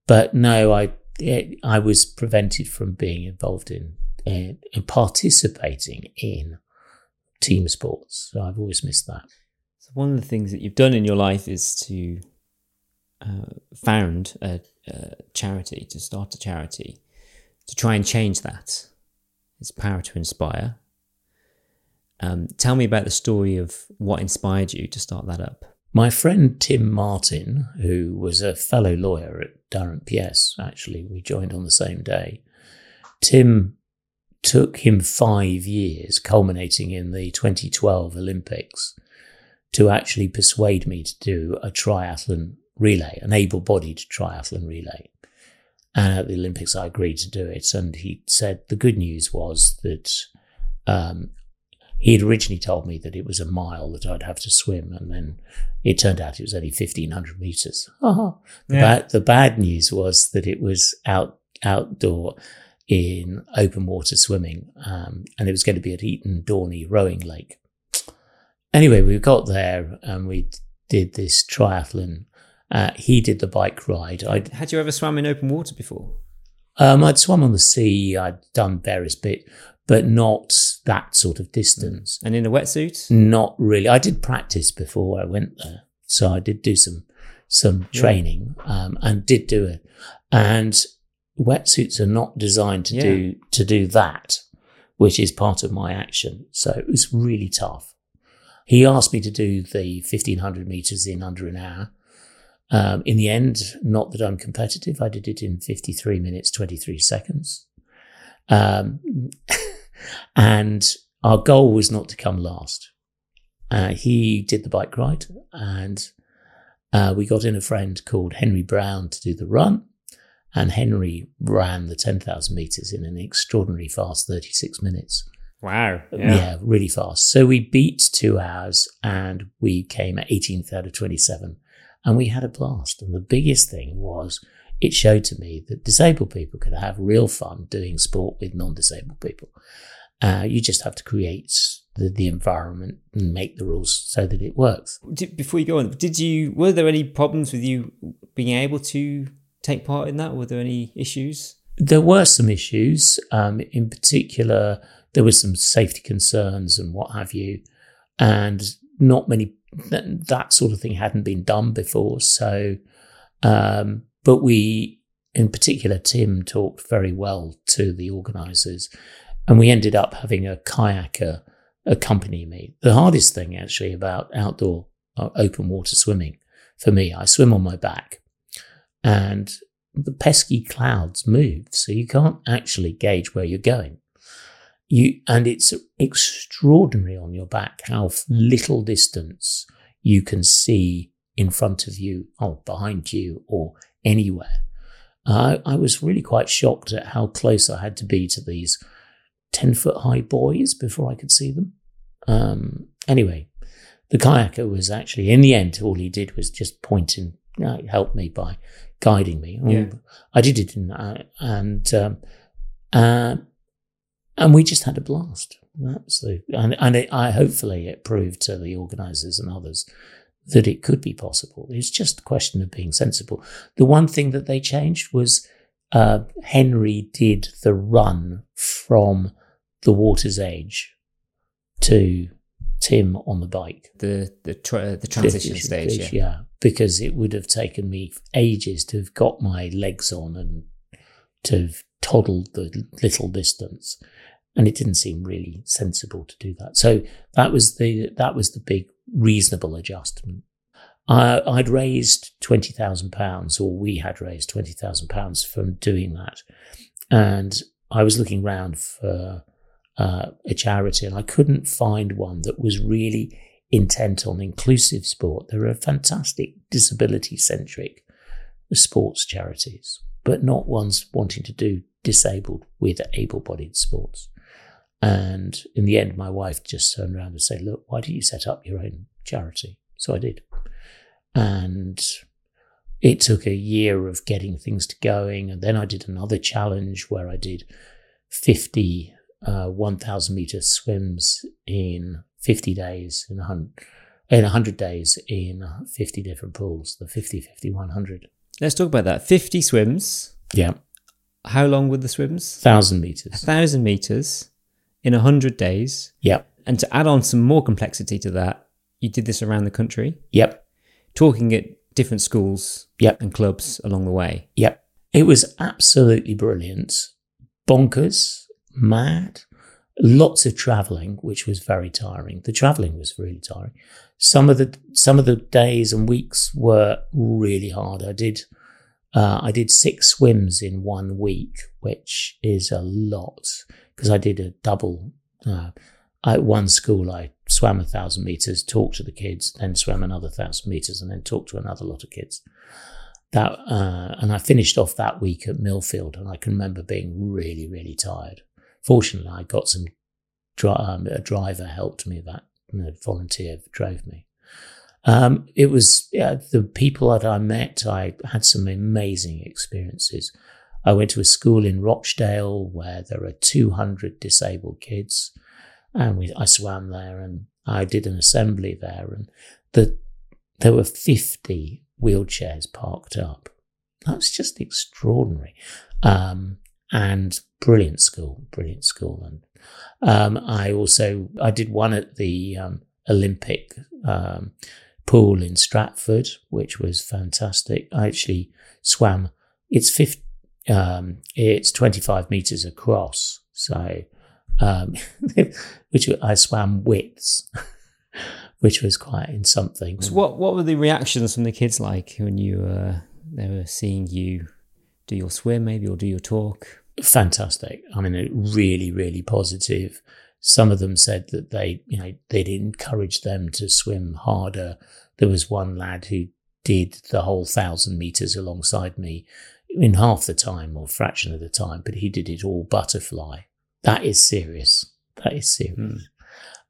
but no, I it, I was prevented from being involved in, in, in participating in team sports. So I've always missed that. So one of the things that you've done in your life is to uh, found a, a, charity, to start a charity, to try and change that. It's Power2Inspire. Um, tell me about the story of what inspired you to start that up. My friend Tim Martin, who was a fellow lawyer at Durham PS, actually, we joined on the same day. Tim took him five years, culminating in the 2012 Olympics, to actually persuade me to do a triathlon relay, an able bodied triathlon relay. And at the Olympics, I agreed to do it. And he said the good news was that um, he had originally told me that it was a mile that I'd have to swim, and then it turned out it was only fifteen hundred meters. Uh-huh. The, Yeah. bad, the bad news was that it was out outdoor in open water swimming, um, and it was going to be at Eton Dorney Rowing Lake. Anyway, we got there and we did this triathlon. Uh, he did the bike ride. I Had you ever swam in open water before? um, I'd swum on the sea. I'd done various bits, but not that sort of distance. And in a wetsuit? Not really. I did practice before I went there, so I did do some some Yeah. training um, and did do it. And wetsuits are not designed to Yeah. do to do that, which is part of my action. So it was really tough. He asked me to do the fifteen hundred meters in under an hour. Um, in the end, not that I'm competitive, I did it in 53 minutes, 23 seconds. Um, and our goal was not to come last. Uh, he did the bike ride, and uh, we got in a friend called Henry Brown to do the run. And Henry ran the 10,000 meters in an extraordinary fast 36 minutes. Wow. Yeah. really fast. So we beat two hours and we came at 18th out of 27 and we had a blast. And the biggest thing was it showed to me that disabled people could have real fun doing sport with non disabled people. Uh, you just have to create the, the environment and make the rules so that it works. Did, before you go on, did you were there any problems with you being able to take part in that? Were there any issues? There were some issues. Um, in particular, there were some safety concerns and what have you. And not many, that, that sort of thing hadn't been done before. So, um, but we, in particular, Tim talked very well to the organisers. And we ended up having a kayaker accompany me. The hardest thing actually about outdoor uh, open water swimming for me, I swim on my back and the pesky clouds move, so you can't actually gauge where you're going. You and it's extraordinary on your back how little distance you can see in front of you, or behind you, or anywhere. I I was really quite shocked at how close I had to be to these ten foot high buoys before I could see them. Um, anyway, the kayaker was actually in the end all he did was just point and uh, help me by guiding me. Yeah. I did it in uh, and um, uh, and we just had a blast. The and and it, I hopefully it proved to the organisers and others that it could be possible. It's just a question of being sensible. The one thing that they changed was uh, Henry did the run from the water's edge to Tim on the bike. The the tra- the transition stage. Yeah. yeah, because it would have taken me ages to have got my legs on and to have toddled the little distance, and it didn't seem really sensible to do that. So that was the that was the big reasonable adjustment. I, I'd raised twenty thousand pounds, or we had raised twenty thousand pounds from doing that, and I was looking round for uh, a charity, and I couldn't find one that was really intent on inclusive sport. There are fantastic disability centric sports charities, but not ones wanting to do disabled with able bodied sports. And in the end, my wife just turned around and said, Look, why don't you set up your own charity? So I did. And it took a year of getting things to going. And then I did another challenge where I did 50 uh, 1,000 meter swims in 50 days, in 100, in 100 days in 50 different pools, the 50, 50, 100. Let's talk about that. Fifty swims. Yeah. How long were the swims? 1,000 meters. thousand meters in a hundred days. Yep. And to add on some more complexity to that, you did this around the country, Yep. talking at different schools Yep. and clubs along the way. Yep. It was absolutely brilliant. Bonkers, mad, lots of traveling, which was very tiring. The traveling was really tiring. Some of the some of the days and weeks were really hard. I did uh, I did six swims in one week, which is a lot because I did a double. Uh, at one school, I swam a thousand meters, talked to the kids, then swam another thousand meters, and then talked to another lot of kids. that, uh, and I finished off that week at Millfield, and I can remember being really, really tired. Fortunately, I got some. Um, a driver helped me. That a volunteer drove me. Um, it was yeah, the people that I met. I had some amazing experiences. I went to a school in Rochdale where there are 200 disabled kids, and we, I swam there and I did an assembly there, and the, there were 50 wheelchairs parked up. That's just extraordinary. Um, and brilliant school, brilliant school. And um, I also I did one at the um, Olympic um, pool in Stratford, which was fantastic. I actually swam. It's 50, um, it's 25 meters across. So, um, which I swam widths, which was quite in something. So what, what were the reactions from the kids like when you, uh, they were seeing you do your swim maybe or do your talk? Fantastic. I mean, really, really positive. Some of them said that they, you know, they'd encourage them to swim harder. There was one lad who did the whole thousand meters alongside me in half the time or fraction of the time, but he did it all butterfly. That is serious. That is serious. Mm.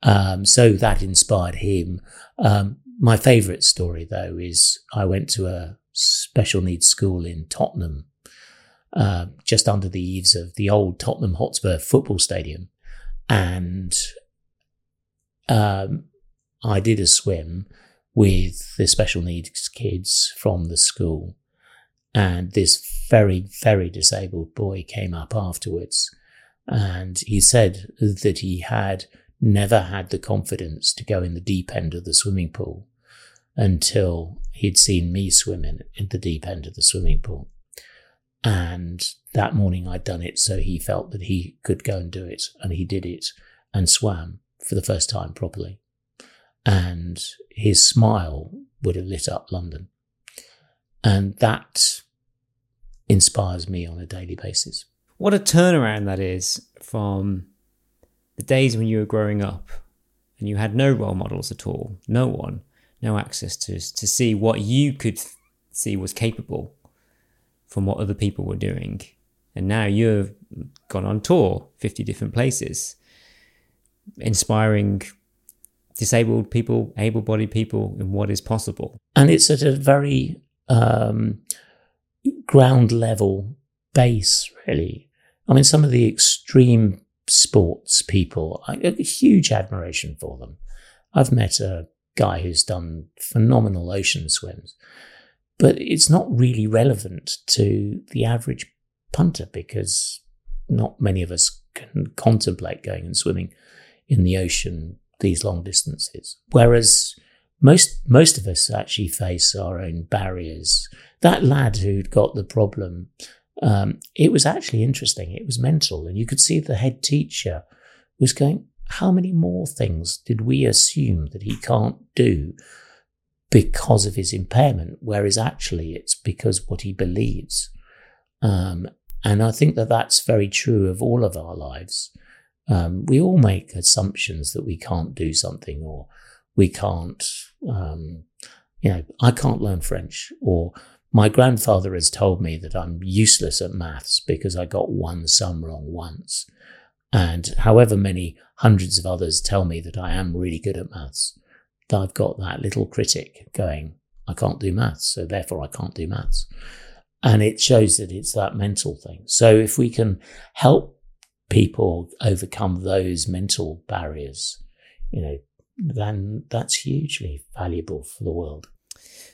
Um, so that inspired him. Um, my favourite story, though, is I went to a special needs school in Tottenham, uh, just under the eaves of the old Tottenham Hotspur football stadium. And um, I did a swim with the special needs kids from the school. And this very, very disabled boy came up afterwards and he said that he had never had the confidence to go in the deep end of the swimming pool until he'd seen me swimming in the deep end of the swimming pool. And that morning I'd done it, so he felt that he could go and do it. And he did it and swam for the first time properly. And his smile would have lit up London. And that inspires me on a daily basis. What a turnaround that is from the days when you were growing up and you had no role models at all, no one, no access to to see what you could see was capable from what other people were doing. And now you've gone on tour, 50 different places, inspiring disabled people, able bodied people in what is possible. And it's at a very um, ground level base, really. I mean, some of the extreme sports people, a huge admiration for them. I've met a guy who's done phenomenal ocean swims, but it's not really relevant to the average punter because not many of us can contemplate going and swimming in the ocean these long distances. Whereas most most of us actually face our own barriers. That lad who'd got the problem, um, it was actually interesting. It was mental, and you could see the head teacher was going, "How many more things did we assume that he can't do because of his impairment? Whereas actually, it's because what he believes." Um, and I think that that's very true of all of our lives. Um, we all make assumptions that we can't do something or we can't, um, you know, I can't learn French or my grandfather has told me that I'm useless at maths because I got one sum wrong once. And however many hundreds of others tell me that I am really good at maths, I've got that little critic going, I can't do maths, so therefore I can't do maths. And it shows that it's that mental thing. So if we can help people overcome those mental barriers, you know, then that's hugely valuable for the world.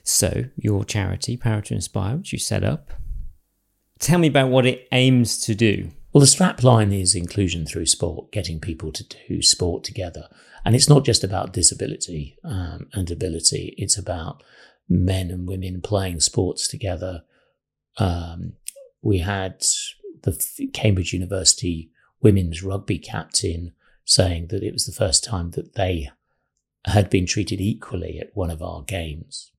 So, your charity, Power2Inspire, which you set up, tell me about what it aims to do. Well, the strap line is inclusion through sport, getting people to do sport together. And it's not just about disability um, and ability, it's about men and women playing sports together. Um, we had the Cambridge University women's rugby captain saying that it was the first time that they had been treated equally at one of our games.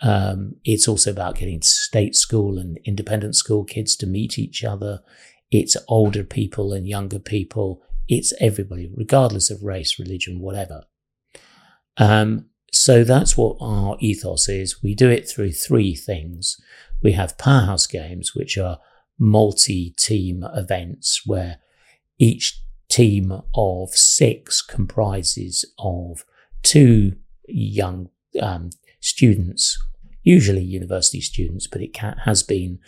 Um, it's also about getting state school and independent school kids to meet each other. It's older people and younger people. It's everybody, regardless of race, religion, whatever. Um, so that's what our ethos is. We do it through three things. We have powerhouse games, which are multi team events where each team of six comprises of two young um, students, usually university students, but it can, has been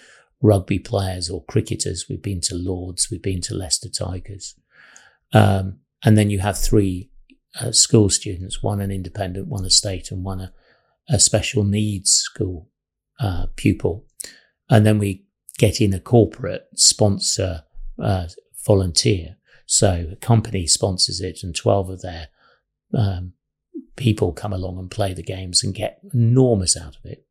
rugby players or cricketers. We've been to Lords, we've been to Leicester Tigers. Um, and then you have three uh, school students, one an independent, one a state, and one a, a special needs school uh, pupil. And then we get in a corporate sponsor uh, volunteer. So a company sponsors it, and 12 of their um, people come along and play the games and get enormous out of it.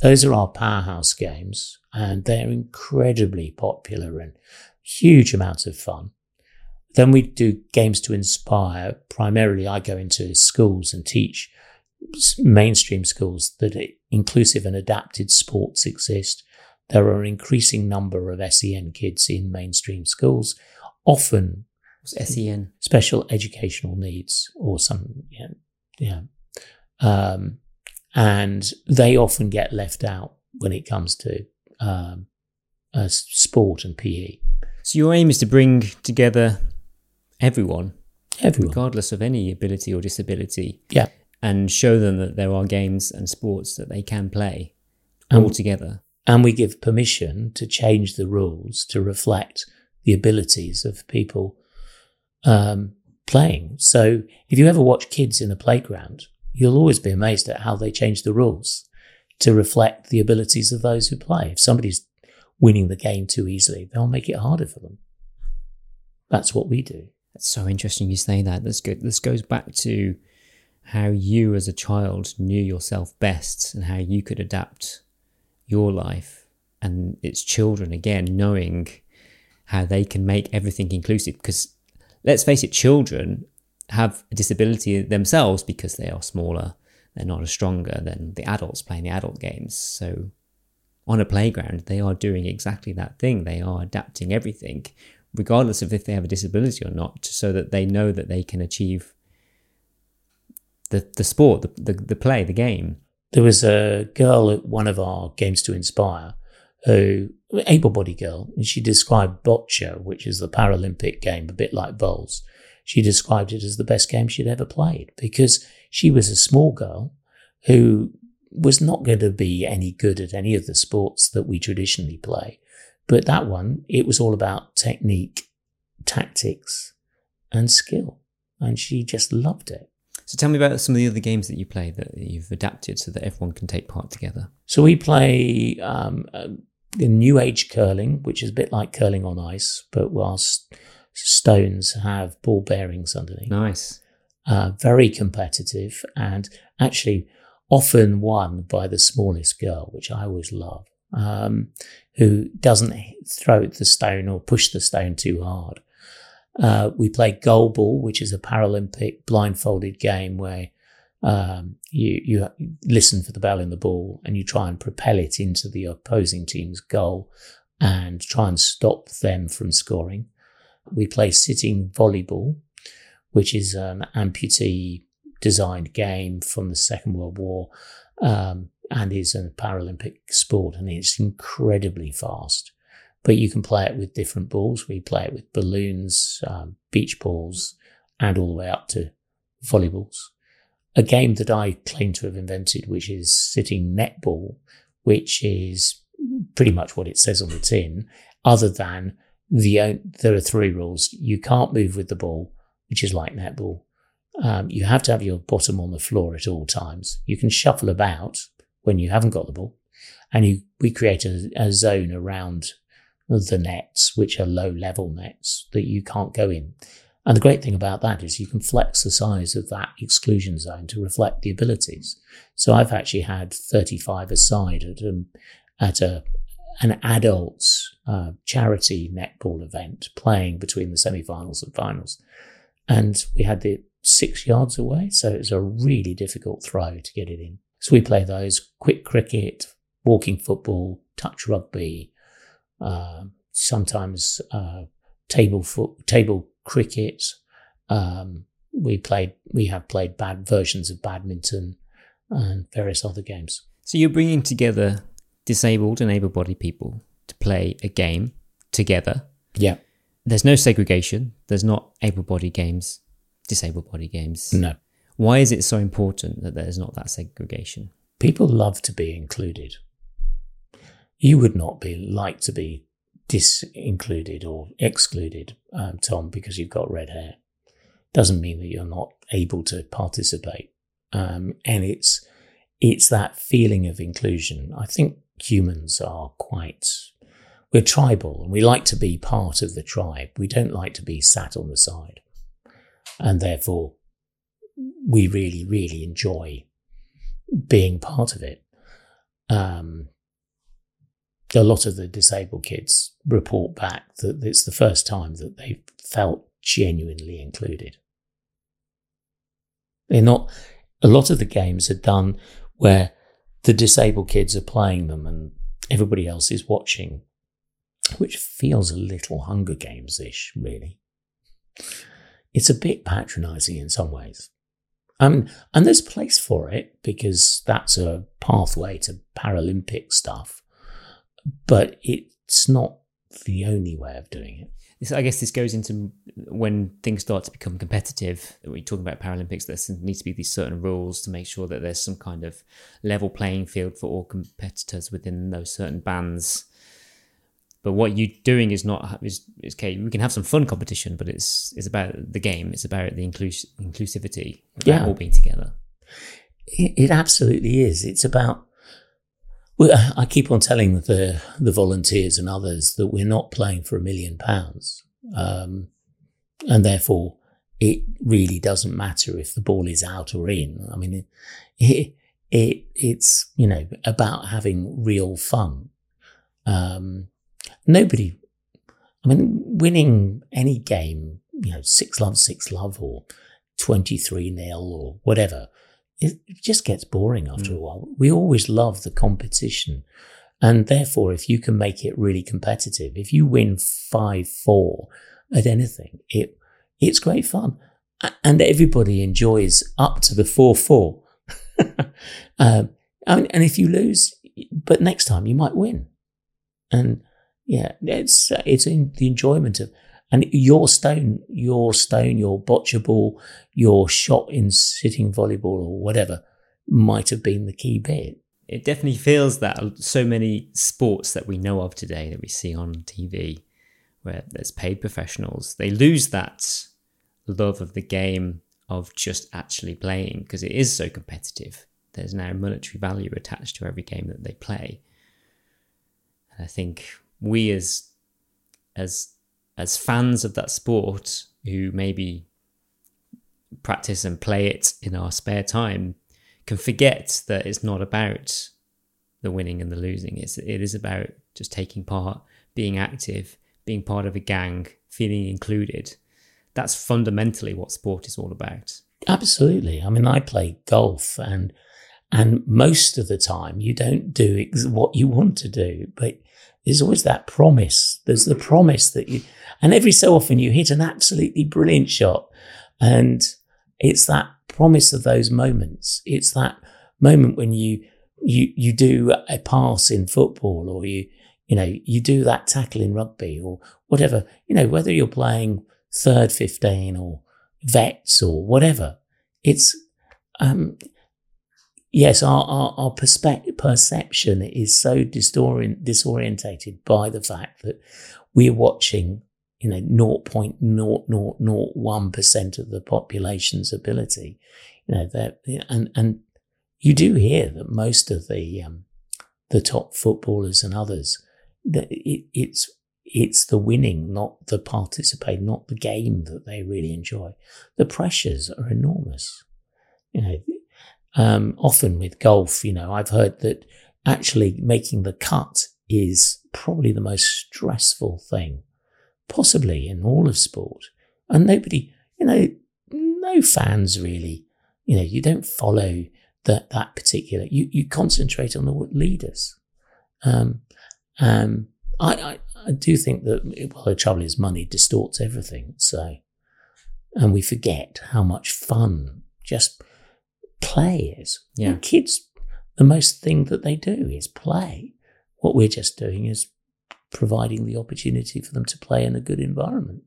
Those are our powerhouse games, and they're incredibly popular and huge amounts of fun. Then we do games to inspire. Primarily, I go into schools and teach mainstream schools that inclusive and adapted sports exist. There are an increasing number of SEN kids in mainstream schools, often SEN special educational needs or some yeah, yeah. Um, and they often get left out when it comes to um, uh, sport and PE. So your aim is to bring together everyone, everyone, regardless of any ability or disability. Yeah. And show them that there are games and sports that they can play all together. And we give permission to change the rules to reflect the abilities of people um, playing. So if you ever watch kids in a playground, you'll always be amazed at how they change the rules to reflect the abilities of those who play. If somebody's winning the game too easily, they'll make it harder for them. That's what we do. That's so interesting you say that. This, good. this goes back to how you as a child knew yourself best and how you could adapt your life and its children again knowing how they can make everything inclusive because let's face it children have a disability themselves because they are smaller they're not as stronger than the adults playing the adult games so on a playground they are doing exactly that thing they are adapting everything regardless of if they have a disability or not, so that they know that they can achieve the, the sport, the, the, the play, the game. There was a girl at one of our games to inspire who, able bodied girl, and she described boccia, which is the Paralympic game, a bit like bowls. She described it as the best game she'd ever played because she was a small girl who was not going to be any good at any of the sports that we traditionally play. But that one, it was all about technique, tactics, and skill. And she just loved it. So tell me about some of the other games that you play that you've adapted so that everyone can take part together. So we play um, uh, new age curling, which is a bit like curling on ice, but whilst stones have ball bearings underneath. Nice. Uh, very competitive and actually often won by the smallest girl, which I always love um, who doesn't throw the stone or push the stone too hard. Uh, we play goal ball, which is a Paralympic blindfolded game where um, you you listen for the bell in the ball and you try and propel it into the opposing team's goal and try and stop them from scoring. We play sitting volleyball, which is an amputee designed game from the Second World War. Um, and is a Paralympic sport and it's incredibly fast. But you can play it with different balls. We play it with balloons, um, beach balls, and all the way up to volleyballs. A game that I claim to have invented, which is sitting netball, which is pretty much what it says on the tin, other than the there are three rules. You can't move with the ball, which is like netball. Um, you have to have your bottom on the floor at all times. You can shuffle about, when you haven't got the ball. And you, we create a, a zone around the nets, which are low level nets that you can't go in. And the great thing about that is you can flex the size of that exclusion zone to reflect the abilities. So I've actually had 35 aside at, um, at a, an adults uh, charity netball event playing between the semi-finals and finals. And we had the six yards away. So it was a really difficult throw to get it in. So we play those quick cricket, walking football, touch rugby, uh, sometimes uh, table foot, table cricket. Um, we played, we have played bad versions of badminton, and various other games. So you're bringing together disabled and able-bodied people to play a game together. Yeah. There's no segregation. There's not able-bodied games, disabled-bodied games. No. Why is it so important that there's not that segregation? People love to be included. You would not be like to be disincluded or excluded, um, Tom, because you've got red hair. Doesn't mean that you're not able to participate. Um, and it's it's that feeling of inclusion. I think humans are quite we're tribal and we like to be part of the tribe. We don't like to be sat on the side. And therefore we really, really enjoy being part of it. Um, a lot of the disabled kids report back that it's the first time that they felt genuinely included. They're not, a lot of the games are done where the disabled kids are playing them and everybody else is watching, which feels a little Hunger Games ish, really. It's a bit patronizing in some ways. Um, and there's place for it because that's a pathway to Paralympic stuff, but it's not the only way of doing it. I guess this goes into when things start to become competitive. When you're talking about Paralympics, there needs to be these certain rules to make sure that there's some kind of level playing field for all competitors within those certain bands. But what you're doing is not is, is okay. We can have some fun competition, but it's it's about the game. It's about the inclus- inclusivity. About yeah, all being together. It, it absolutely is. It's about well, I keep on telling the the volunteers and others that we're not playing for a million pounds, um, and therefore it really doesn't matter if the ball is out or in. I mean, it, it it's you know about having real fun. Um, nobody, I mean, winning any game, you know, six love, six love, or twenty three nil or whatever it just gets boring after mm. a while. We always love the competition. And therefore, if you can make it really competitive, if you win 5 4 at anything, it, it's great fun. And everybody enjoys up to the 4 4. um, and, and if you lose, but next time you might win. And yeah, it's, it's in the enjoyment of, and your stone, your stone, your boccia ball, your shot in sitting volleyball or whatever might have been the key bit. It definitely feels that so many sports that we know of today that we see on TV, where there's paid professionals, they lose that love of the game of just actually playing because it is so competitive. There's now monetary value attached to every game that they play. And I think we as as as fans of that sport who maybe practice and play it in our spare time can forget that it's not about the winning and the losing. It's it is about just taking part, being active, being part of a gang, feeling included. That's fundamentally what sport is all about. Absolutely. I mean, I play golf and and most of the time you don't do what you want to do, but there's always that promise. There's the promise that you, and every so often you hit an absolutely brilliant shot. And it's that promise of those moments. It's that moment when you, you, you do a pass in football or you, you know, you do that tackle in rugby or whatever, you know, whether you're playing third 15 or vets or whatever. It's, um, yes, our, our, our perception is so disorient, disorientated by the fact that we're watching, you know, 0.0001% of the population's ability. You know, that, and, and you do hear that most of the, um, the top footballers and others, that it, it's, it's the winning, not the participating, not the game that they really enjoy. The pressures are enormous. You know, um, often with golf, you know, I've heard that actually making the cut is probably the most stressful thing, possibly in all of sport. And nobody, you know, no fans really, you know, you don't follow that that particular. You you concentrate on the leaders. Um, um, I, I I do think that well, the trouble is money distorts everything. So, and we forget how much fun just play is. Yeah. And kids, the most thing that they do is play. What we're just doing is providing the opportunity for them to play in a good environment.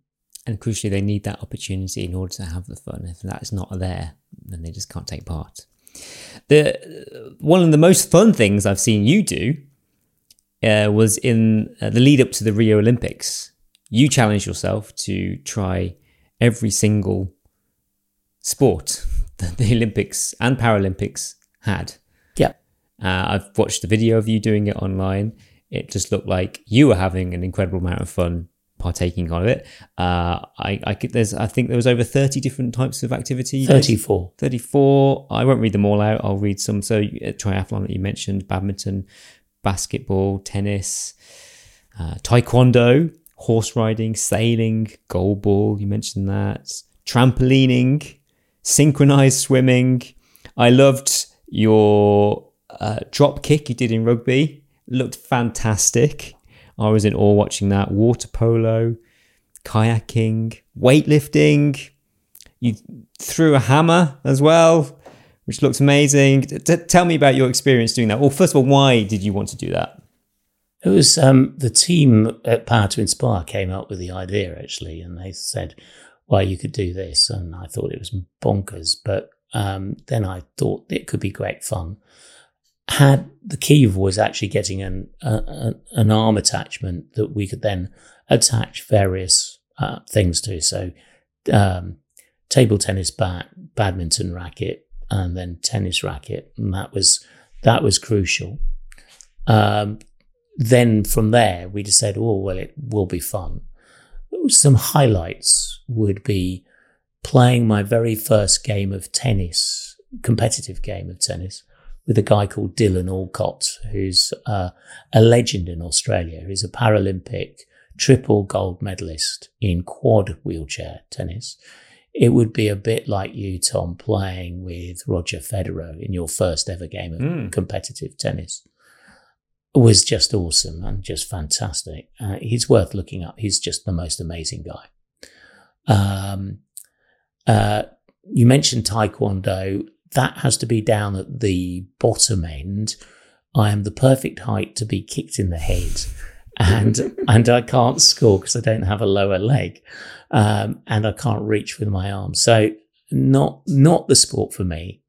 And crucially, they need that opportunity in order to have the fun. If that is not there, then they just can't take part. The one of the most fun things I've seen you do uh, was in uh, the lead up to the Rio Olympics. You challenged yourself to try every single sport that the Olympics and Paralympics had. Yeah. Uh, I've watched the video of you doing it online. It just looked like you were having an incredible amount of fun partaking of it. Uh, I, I could, there's, I think there was over 30 different types of activity. 34. 34. I won't read them all out. I'll read some. So uh, triathlon that you mentioned, badminton, basketball, tennis, uh, taekwondo, horse riding, sailing, goalball. You mentioned that. Trampolining, synchronized swimming. I loved your uh, drop kick you did in rugby. Looked fantastic. I was in awe watching that. Water polo, kayaking, weightlifting. You threw a hammer as well, which looks amazing. T- tell me about your experience doing that. Well, first of all, why did you want to do that? It was um, the team at Power2Inspire came up with the idea actually, and they said, "Well, you could do this," and I thought it was bonkers, but um, then I thought it could be great fun. Had the key was actually getting an a, an arm attachment that we could then attach various uh, things to. So, um, table tennis bat, badminton racket, and then tennis racket, and that was that was crucial. Um, then from there, we just said, "Oh well, it will be fun." Some highlights would be playing my very first game of tennis, competitive game of tennis, with a guy called Dylan Alcott, who's uh, a legend in Australia. He's a Paralympic triple gold medalist in quad wheelchair tennis. It would be a bit like you, Tom, playing with Roger Federer in your first ever game of Mm. competitive tennis. It was just awesome and just fantastic. Uh, he's worth looking up. He's just the most amazing guy. Um, uh, you mentioned Taekwondo. That has to be down at the bottom end. I am the perfect height to be kicked in the head, and and I can't score because I don't have a lower leg, um, and I can't reach with my arms. So not not the sport for me.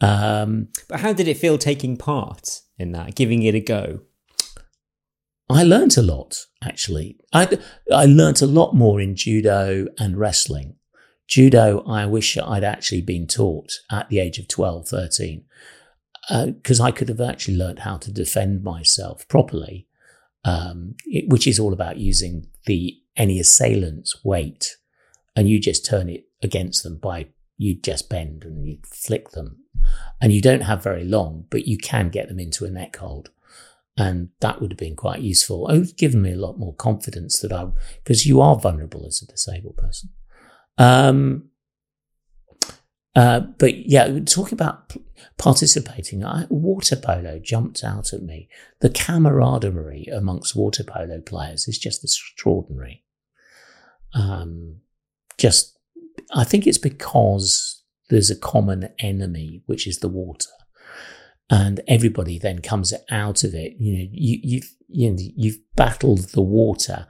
Um, But how did it feel taking part in that, giving it a go? I learnt a lot, actually. I, I learnt a lot more in judo and wrestling. Judo, I wish I'd actually been taught at the age of 12, 13, because I could have actually learnt how to defend myself properly, um, it, which is all about using the any assailant's weight, and you just turn it against them by you just bend and you flick them, and you don't have very long, but you can get them into a neck hold and that would have been quite useful. It would have given me a lot more confidence that I, because you are vulnerable as a disabled person. Um, uh, but yeah, talking about participating, I, water polo jumped out at me. The camaraderie amongst water polo players is just extraordinary. Um, just, I think it's because there's a common enemy, which is the water and everybody then comes out of it. You know, you, you've you know, you've battled the water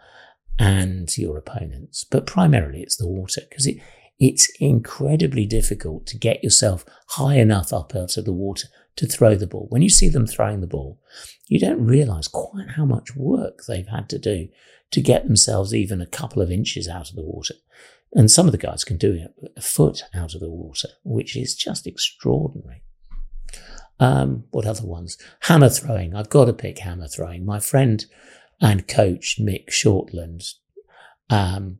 and your opponents, but primarily it's the water because it it's incredibly difficult to get yourself high enough up out of the water to throw the ball. When you see them throwing the ball, you don't realise quite how much work they've had to do to get themselves even a couple of inches out of the water. And some of the guys can do it a foot out of the water, which is just extraordinary. Um, what other ones? Hammer throwing. I've got to pick hammer throwing. My friend and coach, Mick Shortland, um,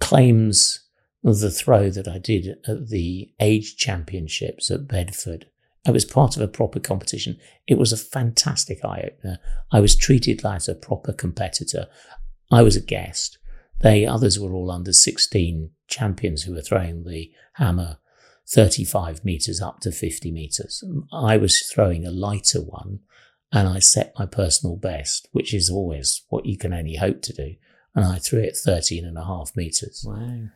claims the throw that I did at the age championships at Bedford. It was part of a proper competition. It was a fantastic eye opener. I was treated like a proper competitor. I was a guest. They others were all under 16 champions who were throwing the hammer 35 meters up to 50 meters. I was throwing a lighter one and I set my personal best, which is always what you can only hope to do. And I threw it 13 and a half meters. Wow.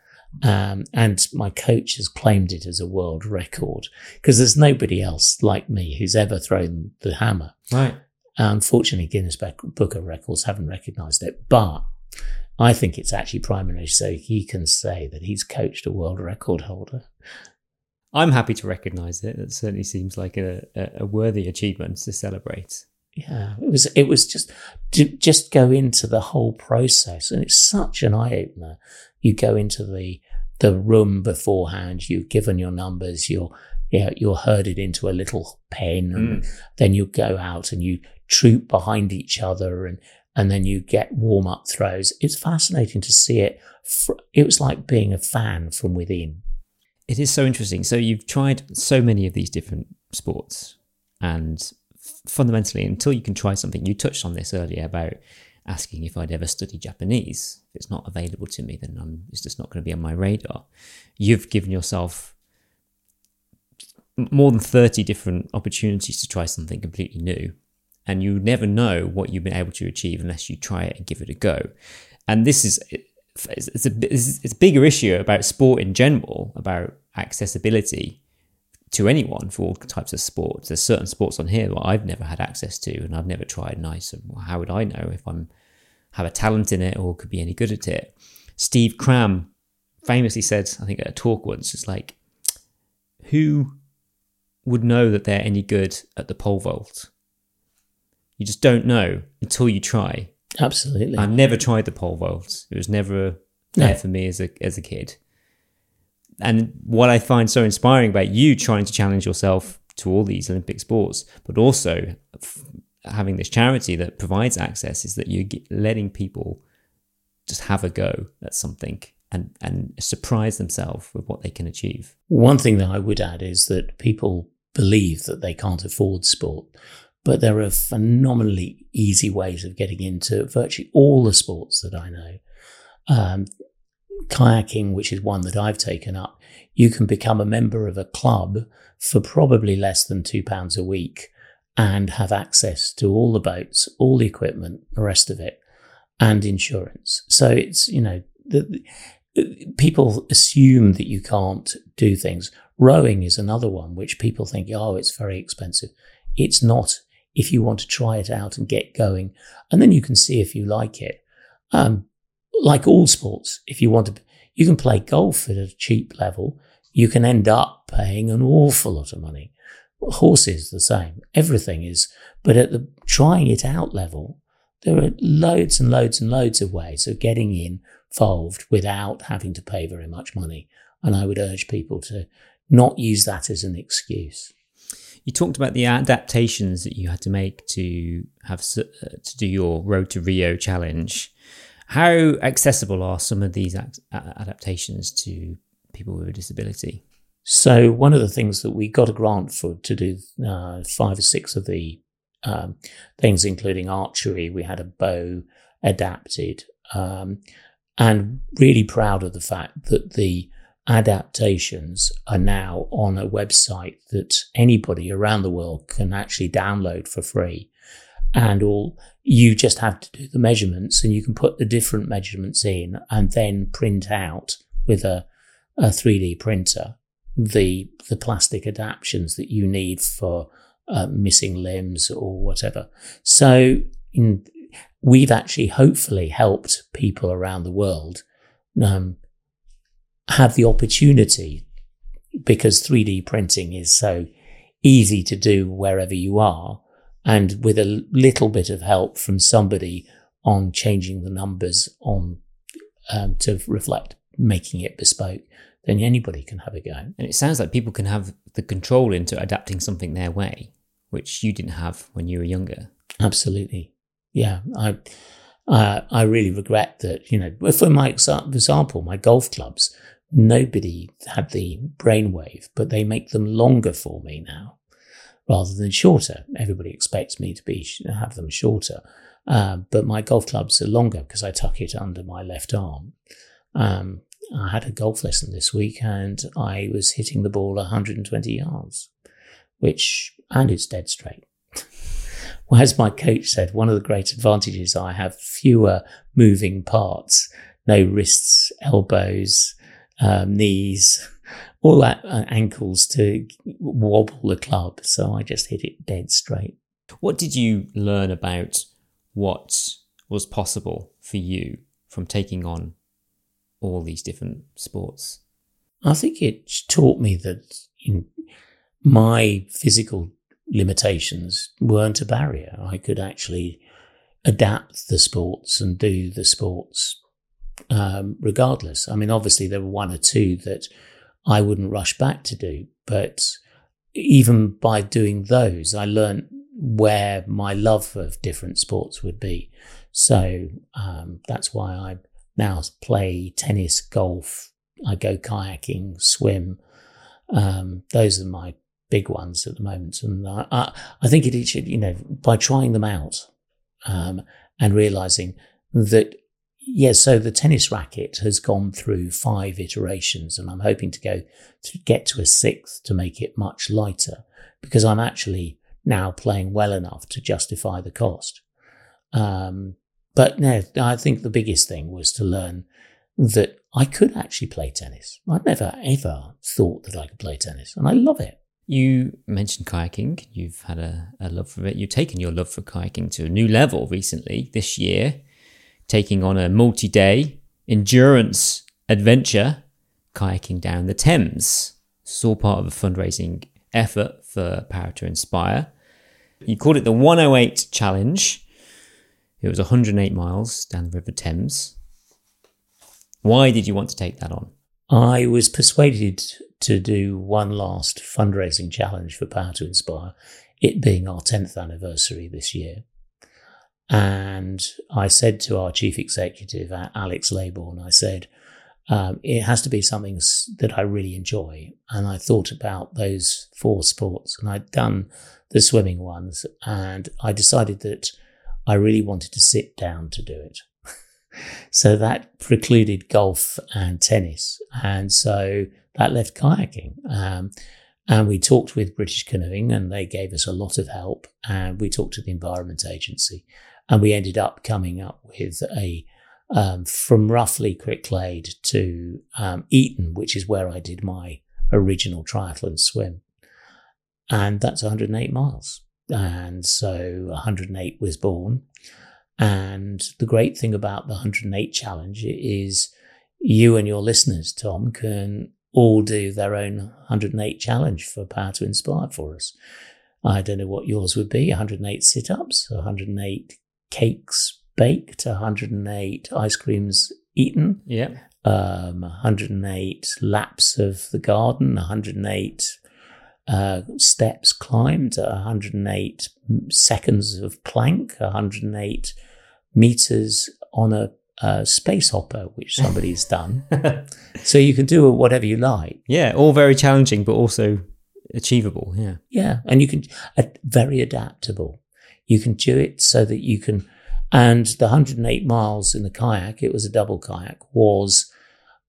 Um, and my coach has claimed it as a world record because there's nobody else like me who's ever thrown the hammer. Right. Unfortunately, Guinness Book of Records haven't recognized it, but I think it's actually primary, so he can say that he's coached a world record holder. I'm happy to recognise it. It certainly seems like a, a worthy achievement to celebrate. Yeah, it was. It was just to just go into the whole process, and it's such an eye opener. You go into the the room beforehand. You've given your numbers. You're yeah, you're herded into a little pen, and mm. then you go out and you troop behind each other, and and then you get warm up throws. It's fascinating to see it. It was like being a fan from within. It is so interesting. So you've tried so many of these different sports, and fundamentally, until you can try something, you touched on this earlier about asking if I'd ever study Japanese. If it's not available to me, then I'm, it's just not going to be on my radar. You've given yourself more than 30 different opportunities to try something completely new. And you never know what you've been able to achieve unless you try it and give it a go. And this is it's a it's a bigger issue about sport in general, about accessibility to anyone for all types of sports. There's certain sports on here that I've never had access to and I've never tried. Nice. how would I know if I'm have a talent in it or could be any good at it? Steve Cram famously said, I think at a talk once, it's like, who would know that they're any good at the pole vault? You just don't know until you try. Absolutely. I've never tried the pole vault. It was never there no. for me as a as a kid. And what I find so inspiring about you trying to challenge yourself to all these Olympic sports, but also f- having this charity that provides access, is that you're letting people just have a go at something and and surprise themselves with what they can achieve. One thing that I would add is that people believe that they can't afford sport. But there are phenomenally easy ways of getting into virtually all the sports that I know. Um, kayaking, which is one that I've taken up, you can become a member of a club for probably less than two pounds a week and have access to all the boats, all the equipment, the rest of it, and insurance. So it's, you know, the, people assume that you can't do things. Rowing is another one which people think, oh, it's very expensive. It's not if you want to try it out and get going. And then you can see if you like it. Um, like all sports, if you want to, you can play golf at a cheap level. You can end up paying an awful lot of money. Horses, the same. Everything is, but at the trying it out level, there are loads and loads and loads of ways of getting involved without having to pay very much money. And I would urge people to not use that as an excuse. You talked about the adaptations that you had to make to have uh, to do your Road to Rio challenge. How accessible are some of these adaptations to people with a disability? So one of the things that we got a grant for to do uh, five or six of the um, things, including archery. We had a bow adapted, um, and really proud of the fact that the adaptations are now on a website that anybody around the world can actually download for free. And all you just have to do the measurements and you can put the different measurements in and then print out with a, a 3D printer the the plastic adaptations that you need for uh, missing limbs or whatever. So in, we've actually hopefully helped people around the world um, have the opportunity because 3D printing is so easy to do wherever you are. And with a little bit of help from somebody on changing the numbers on um, to reflect making it bespoke, then anybody can have a go. And it sounds like people can have the control into adapting something their way, which you didn't have when you were younger. Absolutely. Yeah. I, uh, I really regret that, you know, for my example, my golf clubs, nobody had the brainwave, but they make them longer for me now rather than shorter. Everybody expects me to be have them shorter, uh, but my golf clubs are longer because I tuck it under my left arm. Um, I had a golf lesson this week and I was hitting the ball 120 yards, which and it's dead straight. well, as my coach said, one of the great advantages I have fewer moving parts, no wrists, elbows, um, knees, all that uh, ankles to wobble the club. So I just hit it dead straight. What did you learn about what was possible for you from taking on all these different sports? I think it taught me that in my physical limitations weren't a barrier. I could actually adapt the sports and do the sports um, regardless. I mean, obviously, there were one or two that I wouldn't rush back to do, but even by doing those, I learned where my love of different sports would be. So um, that's why I now play tennis, golf, I go kayaking, swim. Um, those are my big ones at the moment. And I, I, think it you know, by trying them out um, and realizing that, yes, so the tennis racket has gone through five iterations, and I'm hoping to go to get to a sixth to make it much lighter because I'm actually now playing well enough to justify the cost. Um, but no, I think the biggest thing was to learn that I could actually play tennis. I'd never ever thought that I could play tennis, and I love it. You mentioned kayaking. You've had a, a love for it. You've taken your love for kayaking to a new level recently, this year, taking on a multi day endurance adventure kayaking down the Thames. It's all part of a fundraising effort for Power2Inspire. You called it the 108 Challenge. It was 108 miles down the River Thames. Why did you want to take that on? I was persuaded to do one last fundraising challenge for Power2Inspire, it being our 10th anniversary this year. And I said to our chief executive, Alex Laybourne, I said, um, it has to be something that I really enjoy. And I thought about those four sports and I'd done the swimming ones and I decided that I really wanted to sit down to do it. so that precluded golf and tennis. And so that left kayaking. Um, and we talked with British Canoeing and they gave us a lot of help. And we talked to the Environment Agency and we ended up coming up with a, um, from roughly Cricklade to um, Eton, which is where I did my original triathlon swim. And that's 108 miles. And so 108 was born. And the great thing about the 108 challenge is you and your listeners, Tom, can all do their own 108 challenge for Power2Inspire for us. I don't know what yours would be 108 sit ups, 108 cakes baked, 108 ice creams eaten. Yeah. Um, 108 laps of the garden, 108 uh, steps climbed, 108 seconds of plank, 108 meters on a uh, space hopper, which somebody's done. so you can do whatever you like. Yeah, all very challenging, but also achievable. Yeah. Yeah. And you can, uh, very adaptable. You can do it so that you can, and the 108 miles in the kayak, it was a double kayak, was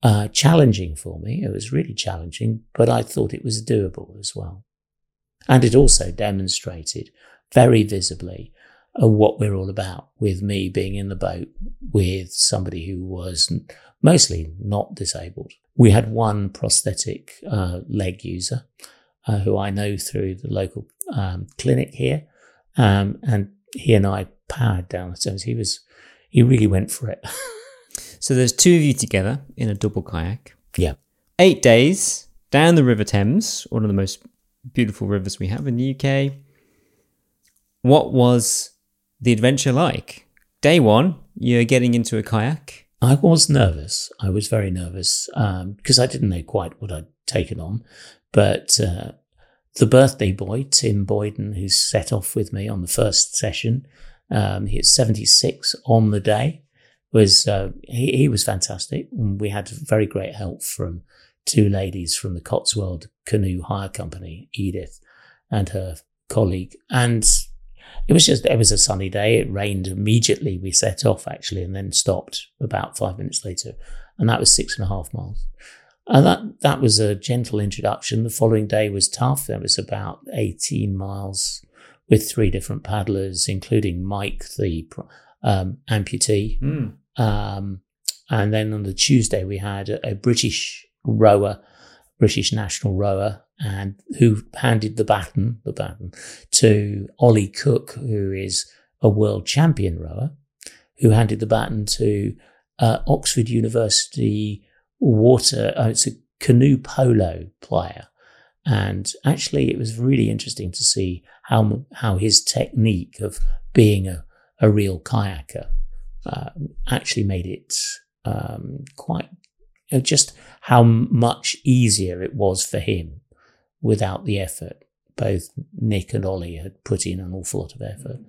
uh, challenging for me. It was really challenging, but I thought it was doable as well. And it also demonstrated very visibly what we're all about with me being in the boat with somebody who was mostly not disabled. We had one prosthetic uh, leg user uh, who I know through the local um, clinic here. Um, and he and I powered down the Thames. He was, he really went for it. so there's two of you together in a double kayak. Yeah. Eight days down the River Thames, one of the most beautiful rivers we have in the UK. What was the adventure like? Day one, you're getting into a kayak. I was nervous. I was very nervous because um, I didn't know quite what I'd taken on. But uh, the birthday boy, Tim Boyden, who set off with me on the first session, um, he was 76 on the day, was uh, he, he was fantastic. And we had very great help from two ladies from the Cotswold Canoe Hire Company, Edith and her colleague. And it was just, it was a sunny day. It rained immediately. We set off actually and then stopped about five minutes later. And that was six and a half miles. And that, that was a gentle introduction. The following day was tough. There was about 18 miles with three different paddlers, including Mike, the um, amputee. Mm. Um, and then on the Tuesday, we had a, a British rower, British national rower, and who handed the baton, the baton to Ollie Cook, who is a world champion rower, who handed the baton to uh, Oxford University water. Uh, it's a canoe polo player, and actually, it was really interesting to see how how his technique of being a, a real kayaker uh, actually made it um, quite you know, just how much easier it was for him without the effort. Both Nick and Ollie had put in an awful lot of effort.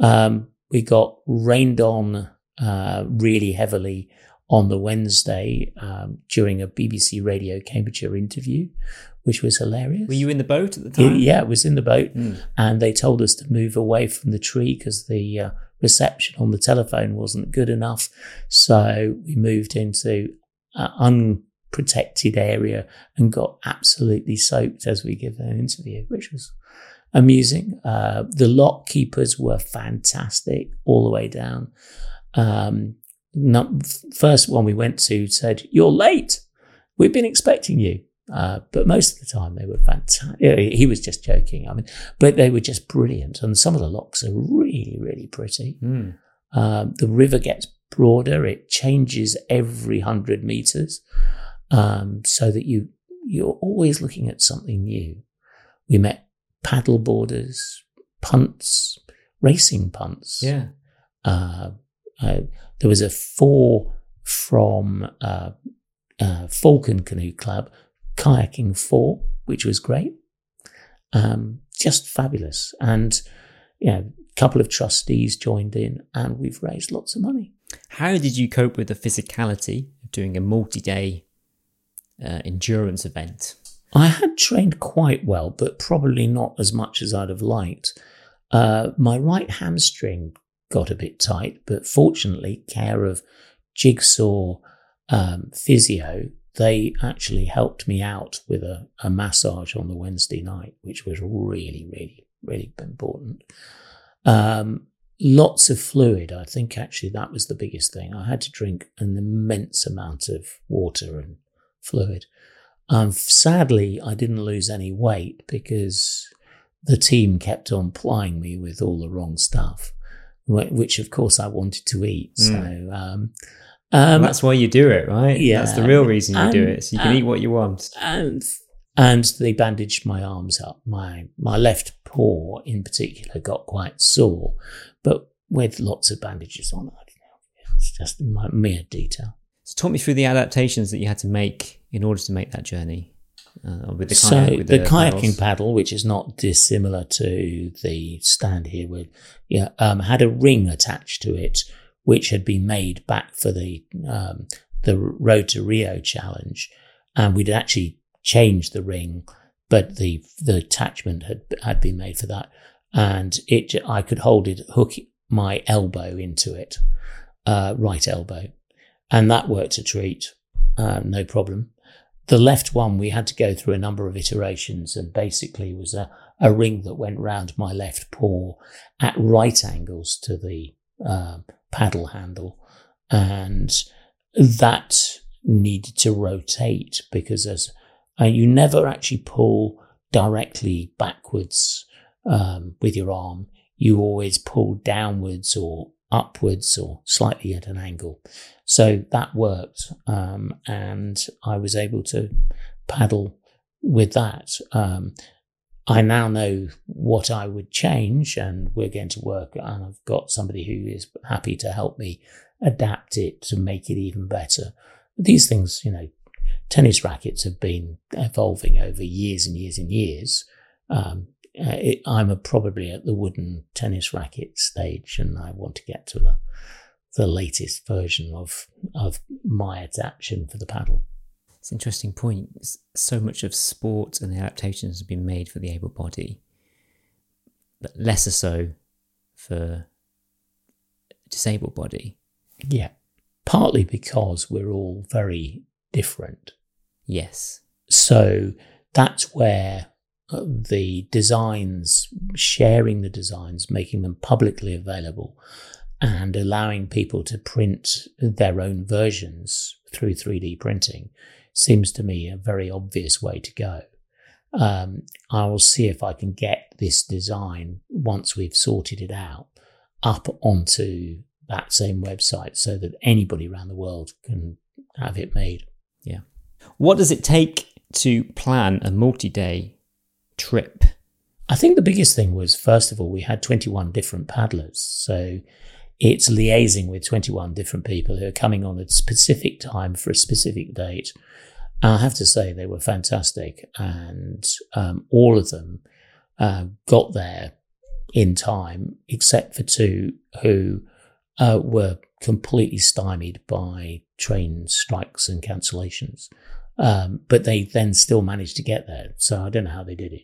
Um, we got rained on uh, really heavily on the Wednesday um, during a BBC Radio Cambridgeshire interview, which was hilarious. Were you in the boat at the time? Yeah, it was in the boat, mm. and they told us to move away from the tree because the uh, reception on the telephone wasn't good enough. So we moved into an unprotected area and got absolutely soaked as we give an interview, which was amusing. Uh, the lock keepers were fantastic all the way down. Um, first one we went to said, You're late. We've been expecting you. Uh, but most of the time they were fantastic. He was just joking. I mean, but they were just brilliant. And some of the locks are really, really pretty. Mm. Um, the river gets broader. It changes every hundred meters, um, so that you you're always looking at something new. We met paddle boarders, punts, racing punts. Yeah. Uh, uh, there was a four from uh, uh, Falcon Canoe Club kayaking four, which was great. Um, just fabulous. And, you know, a couple of trustees joined in and we've raised lots of money. How did you cope with the physicality of doing a multi day uh, endurance event? I had trained quite well, but probably not as much as I'd have liked. Uh, my right hamstring got a bit tight, but fortunately, care of Jigsaw um, physio they actually helped me out with a, a massage on the Wednesday night, which was really, really, really important. Um, lots of fluid. I think actually that was the biggest thing. I had to drink an immense amount of water and fluid. Um, sadly, I didn't lose any weight because the team kept on plying me with all the wrong stuff, which of course I wanted to eat. Mm. So, um, um, that's why you do it, right? Yeah, that's the real reason you and, do it, so you can and, eat what you want. And and they bandaged my arms up. My my left paw, in particular, got quite sore, but with lots of bandages on. I It's just my mere detail. So, talk me through the adaptations that you had to make in order to make that journey. Uh, with the so with the, the kayaking paddles. paddle, which is not dissimilar to the stand here, with yeah, um, had a ring attached to it which had been made back for the um, the Road to Rio challenge, and we'd actually changed the ring, but the the attachment had had been made for that, and it I could hold it, hook my elbow into it, uh, right elbow, and that worked a treat, uh, no problem. The left one we had to go through a number of iterations, and basically was a, a ring that went round my left paw at right angles to the uh, paddle handle, and that needed to rotate because as uh, you never actually pull directly backwards um, with your arm. You always pull downwards or upwards or slightly at an angle. So that worked, um, and I was able to paddle with that. Um, I now know what I would change, and we're going to work. And I've got somebody who is happy to help me adapt it to make it even better. These things, you know, tennis rackets have been evolving over years and years and years. Um, it, I'm a, probably at the wooden tennis racket stage, and I want to get to the the latest version of of my adaptation for the paddle. It's an interesting point. So much of sport and the adaptations have been made for the able body, but lesser so for disabled body. Yeah. Partly because we're all very different. Yes. So that's where uh, the designs, sharing the designs, making them publicly available, and allowing people to print their own versions through 3D printing seems to me a very obvious way to go. Um, I will see if I can get this design once we've sorted it out up onto that same website so that anybody around the world can have it made. Yeah. What does it take to plan a multi day trip? I think the biggest thing was, first of all, we had 21 different paddlers. So it's liaising with 21 different people who are coming on a specific time for a specific date. I have to say they were fantastic, and um, all of them uh, got there in time, except for two who uh, were completely stymied by train strikes and cancellations. Um, but they then still managed to get there. So I don't know how they did it.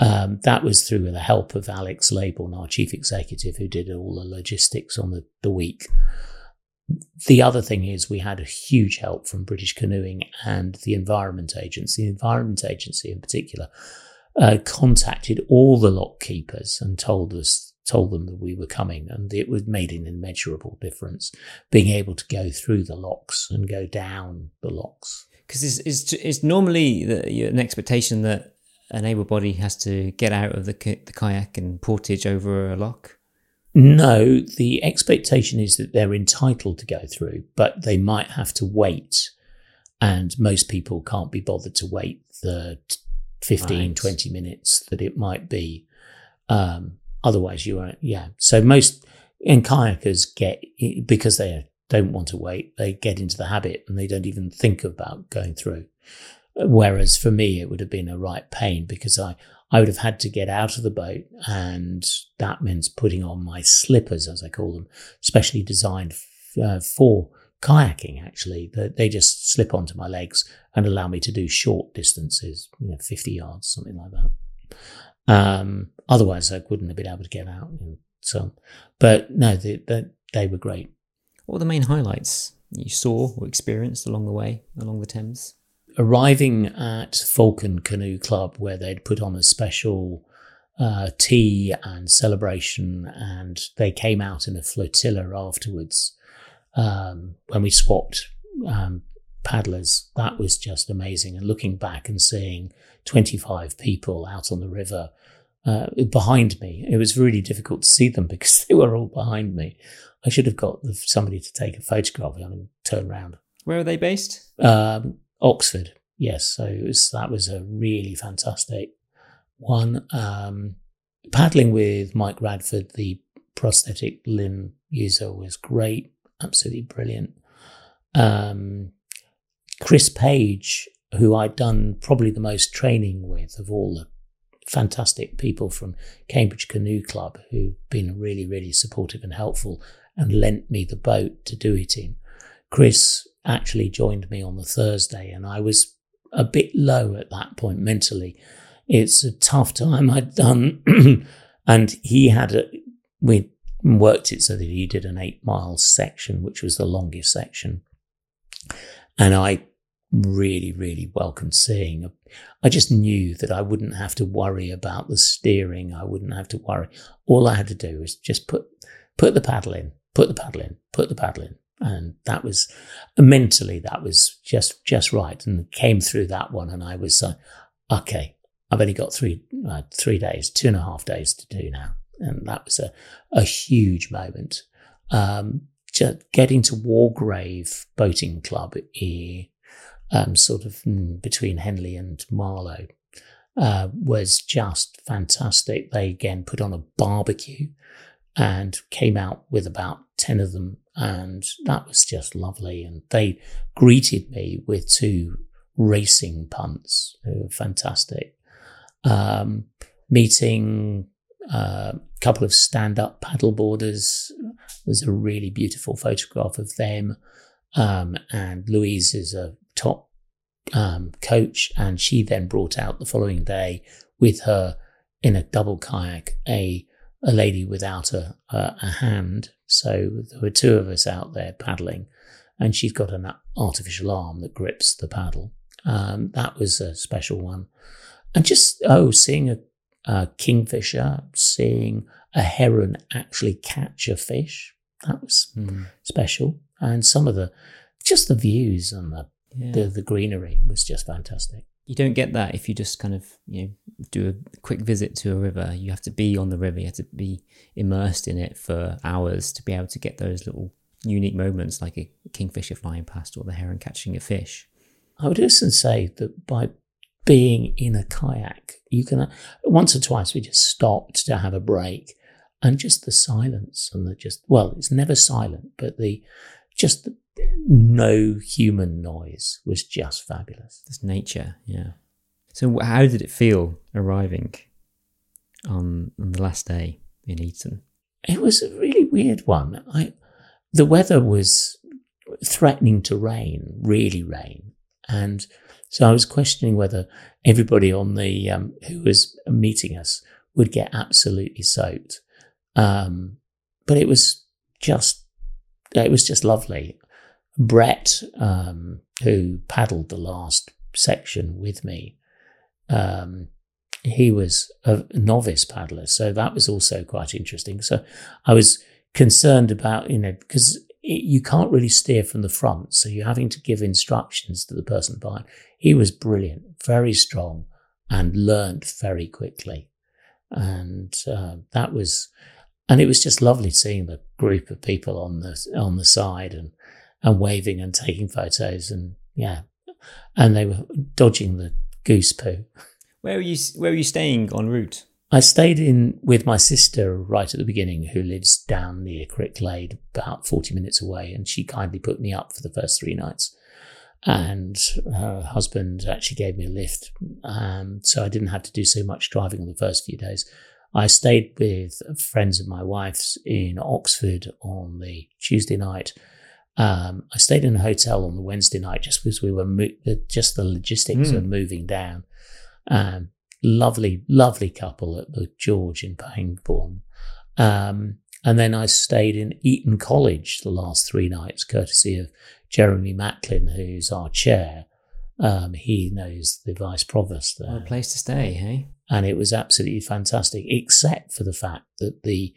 Um, that was through the help of Alex Laybourne, our chief executive, who did all the logistics on the, the week. The other thing is we had a huge help from British Canoeing and the Environment Agency. The Environment Agency, in particular, uh, contacted all the lock keepers and told us told them that we were coming, and it was made an immeasurable difference being able to go through the locks and go down the locks. Because it's, it's, it's normally the, an expectation that an able body has to get out of the, the kayak and portage over a lock? No, the expectation is that they're entitled to go through, but they might have to wait. And most people can't be bothered to wait the 15, right. 20 minutes that it might be. Um, otherwise, you are, yeah. So most and kayakers get, because they don't want to wait, they get into the habit and they don't even think about going through. Whereas for me, it would have been a right pain because I, I would have had to get out of the boat, and that means putting on my slippers, as I call them, specially designed uh, for kayaking. Actually, they just slip onto my legs and allow me to do short distances, you know, fifty yards, something like that. Um, otherwise, I wouldn't have been able to get out. so, but no, they, they, they were great. What were the main highlights you saw or experienced along the way along the Thames? arriving at Falcon Canoe Club, where they'd put on a special uh, tea and celebration, and they came out in a flotilla afterwards um, when we swapped um, paddlers. That was just amazing. And looking back and seeing 25 people out on the river uh, behind me, it was really difficult to see them because they were all behind me. I should have got somebody to take a photograph and turn around. Where are they based? Um, Oxford, yes. So was, that was a really fantastic one. Um, paddling with Mike Radford, the prosthetic limb user, was great, absolutely brilliant. Um, Chris Page, who I'd done probably the most training with of all the fantastic people from Cambridge Canoe Club who've been really, really supportive and helpful and lent me the boat to do it in. Chris actually joined me on the Thursday, and I was a bit low at that point mentally. It's a tough time I'd done, and he had a, we worked it so that he did an eight mile section, which was the longest section, and I really, really welcomed seeing. I just knew that I wouldn't have to worry about the steering. I wouldn't have to worry. All I had to do was just put put the paddle in, put the paddle in, put the paddle in, and that was mentally that was just just right and came through that one and i was uh, okay i've only got three uh, three days two and a half days to do now and that was a, a huge moment um, just getting to wargrave boating club here um, sort of between henley and marlow uh, was just fantastic they again put on a barbecue and came out with about 10 of them and that was just lovely. And they greeted me with two racing punts who were fantastic. Um, meeting uh, a couple of stand up paddleboarders. There's a really beautiful photograph of them. Um, and Louise is a top um, coach, and she then brought out the following day with her in a double kayak a a lady without a, a, a hand. So there were two of us out there paddling, and she's got an artificial arm that grips the paddle. Um, that was a special one. And just, oh, seeing a, a kingfisher, seeing a heron actually catch a fish that was special. And some of the, just the views and the, Yeah. the, the greenery was just fantastic. You don't get that if you just kind of you know do a quick visit to a river. You have to be on the river. You have to be immersed in it for hours to be able to get those little unique moments, like a kingfisher flying past or the heron catching a fish. I would also say that by being in a kayak, you can, once or twice we just stopped to have a break and just the silence and the just, well, it's never silent, but the, just the, no human noise was just fabulous. Just nature, yeah. So, how did it feel arriving on, on the last day in Eton? It was a really weird one. I, the weather was threatening to rain, really rain, and so I was questioning whether everybody on the um, who was meeting us would get absolutely soaked. Um, but it was just, it was just lovely. Brett, um, who paddled the last section with me, um, he was a novice paddler, so that was also quite interesting. So I was concerned about, you know, because you can't really steer from the front, so you're having to give instructions to the person behind. He was brilliant, very strong, and learnt very quickly, and uh, that was, and it was just lovely seeing the group of people on the on the side and and waving and taking photos, and yeah, and they were dodging the goose poo. Where were you? Where were you staying en route? I stayed in with my sister right at the beginning, who lives down near Cricklade, about 40 minutes away, and she kindly put me up for the first three nights. And her husband actually gave me a lift, um, so I didn't have to do so much driving on the first few days. I stayed with friends of my wife's in Oxford on the Tuesday night. Um, I stayed in a hotel on the Wednesday night just because we were mo- just the logistics Mm. of moving down. Um, lovely, lovely couple at the George in Pangbourne. Um, and then I stayed in Eton College the last three nights, courtesy of Jeremy Macklin, who's our chair. Um, he knows the vice provost there What a place to stay, hey? and it was absolutely fantastic, except for the fact that the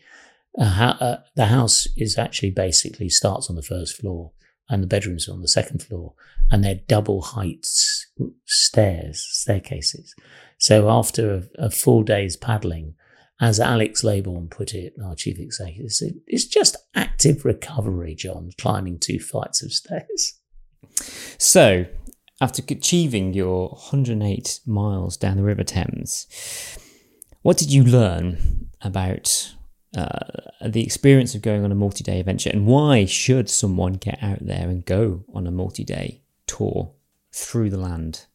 ha- uh, the house is actually basically starts on the first floor, and the bedrooms are on the second floor, and they're double heights stairs, staircases. So after a, a full day's paddling, as Alex Laybourne put it, our chief executive, it's just active recovery, John, climbing two flights of stairs. So, after achieving your 108 miles down the River Thames, what did you learn about uh, the experience of going on a multi day adventure and why should someone get out there and go on a multi day tour through the land?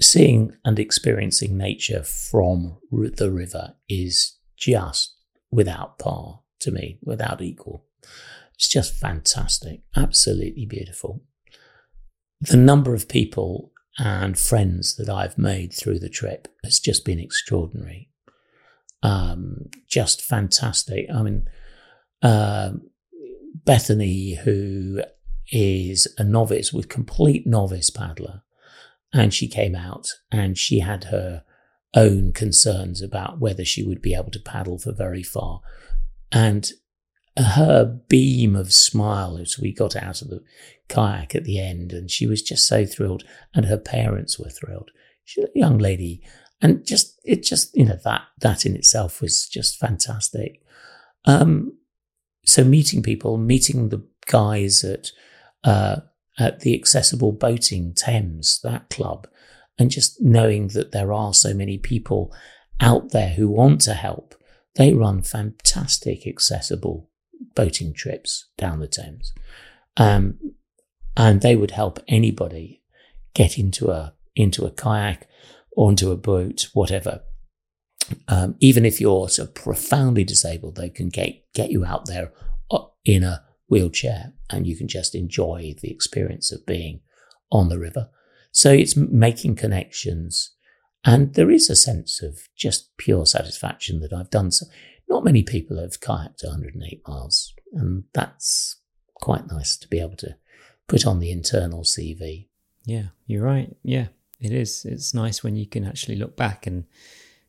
seeing and experiencing nature from the river is just without par to me, without equal. It's just fantastic, absolutely beautiful. The number of people and friends that I've made through the trip has just been extraordinary. Um, just fantastic. I mean, um Bethany, who is a novice with complete novice paddler, and she came out and she had her own concerns about whether she would be able to paddle for very far. And her beam of smile as we got out of the kayak at the end, and she was just so thrilled, and her parents were thrilled. She's a young lady, and just it just you know that that in itself was just fantastic. Um, so meeting people, meeting the guys at uh, at the accessible boating Thames, that club, and just knowing that there are so many people out there who want to help. They run fantastic accessible boating trips down the Thames, um, and they would help anybody get into a into a kayak or into a boat, whatever. Um, even if you're so profoundly disabled, they can get get you out there uh, in a wheelchair and you can just enjoy the experience of being on the river. So it's making connections. And there is a sense of just pure satisfaction that I've done. So not many people have kayaked 108 miles. And that's quite nice to be able to put on the internal CV. Yeah, you're right. Yeah, it is. It's nice when you can actually look back and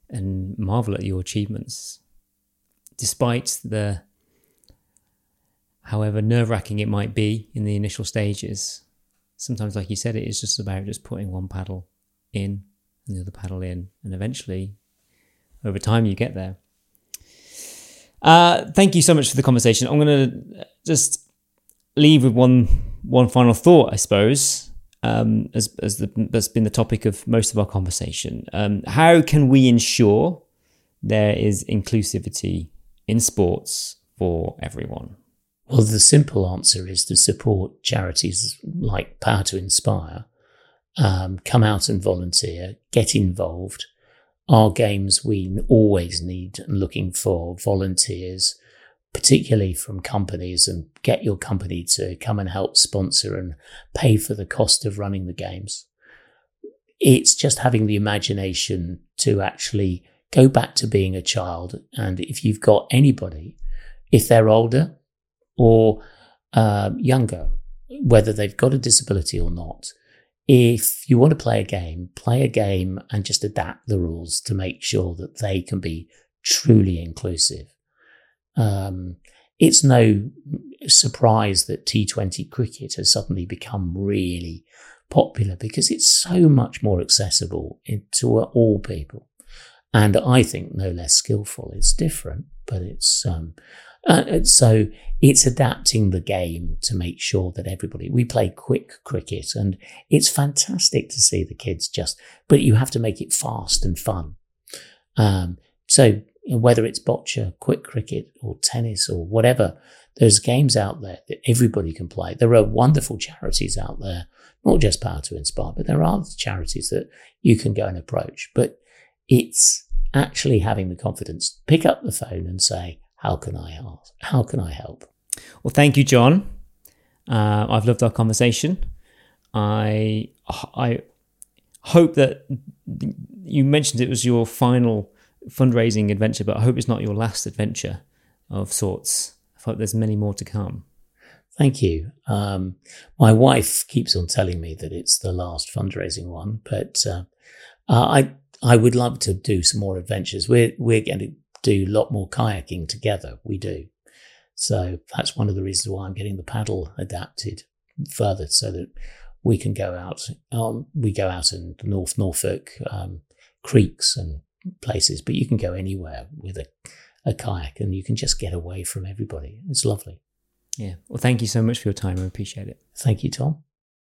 and marvel at your achievements, despite the however nerve wracking it might be in the initial stages, sometimes, like you said, it is just about just putting one paddle in and the other paddle in, and eventually, over time, you get there. Uh, thank you so much for the conversation. I'm going to just leave with one one final thought, I suppose, um, as as the, that's been the topic of most of our conversation. Um, how can we ensure there is inclusivity in sports for everyone? Well, the simple answer is to support charities like Power2Inspire. Um, come out and volunteer, get involved. Our games, we always need and looking for volunteers, particularly from companies, and get your company to come and help sponsor and pay for the cost of running the games. It's just having the imagination to actually go back to being a child. And if you've got anybody, if they're older or uh, younger, whether they've got a disability or not, if you want to play a game, play a game and just adapt the rules to make sure that they can be truly inclusive. Um, it's no surprise that T20 cricket has suddenly become really popular because it's so much more accessible to all people and I think no less skillful. It's different, but it's um, uh, so it's adapting the game to make sure that everybody we play quick cricket, and it's fantastic to see the kids just. But you have to make it fast and fun. Um, so whether it's boccia, quick cricket, or tennis, or whatever, there's games out there that everybody can play. There are wonderful charities out there, not just Power2Inspire, but there are charities that you can go and approach. But it's actually having the confidence pick up the phone and say, "How can I help? How can I help?" Well, thank you, John. Uh, I've loved our conversation. I I hope that you mentioned it was your final fundraising adventure, but I hope it's not your last adventure of sorts. I hope there's many more to come. Thank you. Um, my wife keeps on telling me that it's the last fundraising one, but uh, uh, I I would love to do some more adventures. We're we're going to do a lot more kayaking together. We do. So that's one of the reasons why I'm getting the paddle adapted further so that we can go out. Um, we go out in the North Norfolk um, creeks and places, but you can go anywhere with a, a kayak and you can just get away from everybody. It's lovely. Yeah. Well, thank you so much for your time. I appreciate it. Thank you, Tom.